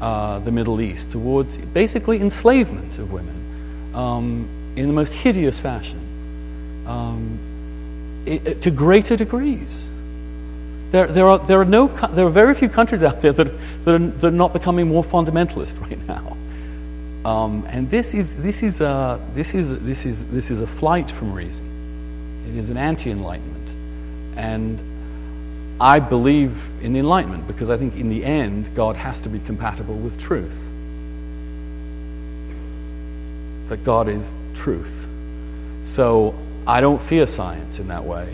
uh, the Middle East towards basically enslavement of women um, in the most hideous fashion um, it, to greater degrees. There, there, are, there, are no, there are very few countries out there that, that, are, that are not becoming more fundamentalist right now. Um, and this is, this, is a, this, is, this, is, this is a flight from reason. It is an anti enlightenment. And I believe in the enlightenment because I think in the end, God has to be compatible with truth. That God is truth. So I don't fear science in that way.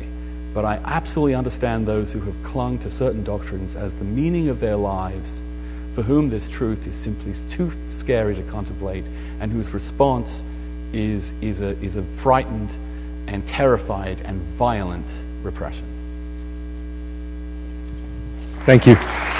But I absolutely understand those who have clung to certain doctrines as the meaning of their lives, for whom this truth is simply too scary to contemplate, and whose response is, is, a, is a frightened and terrified and violent repression. Thank you.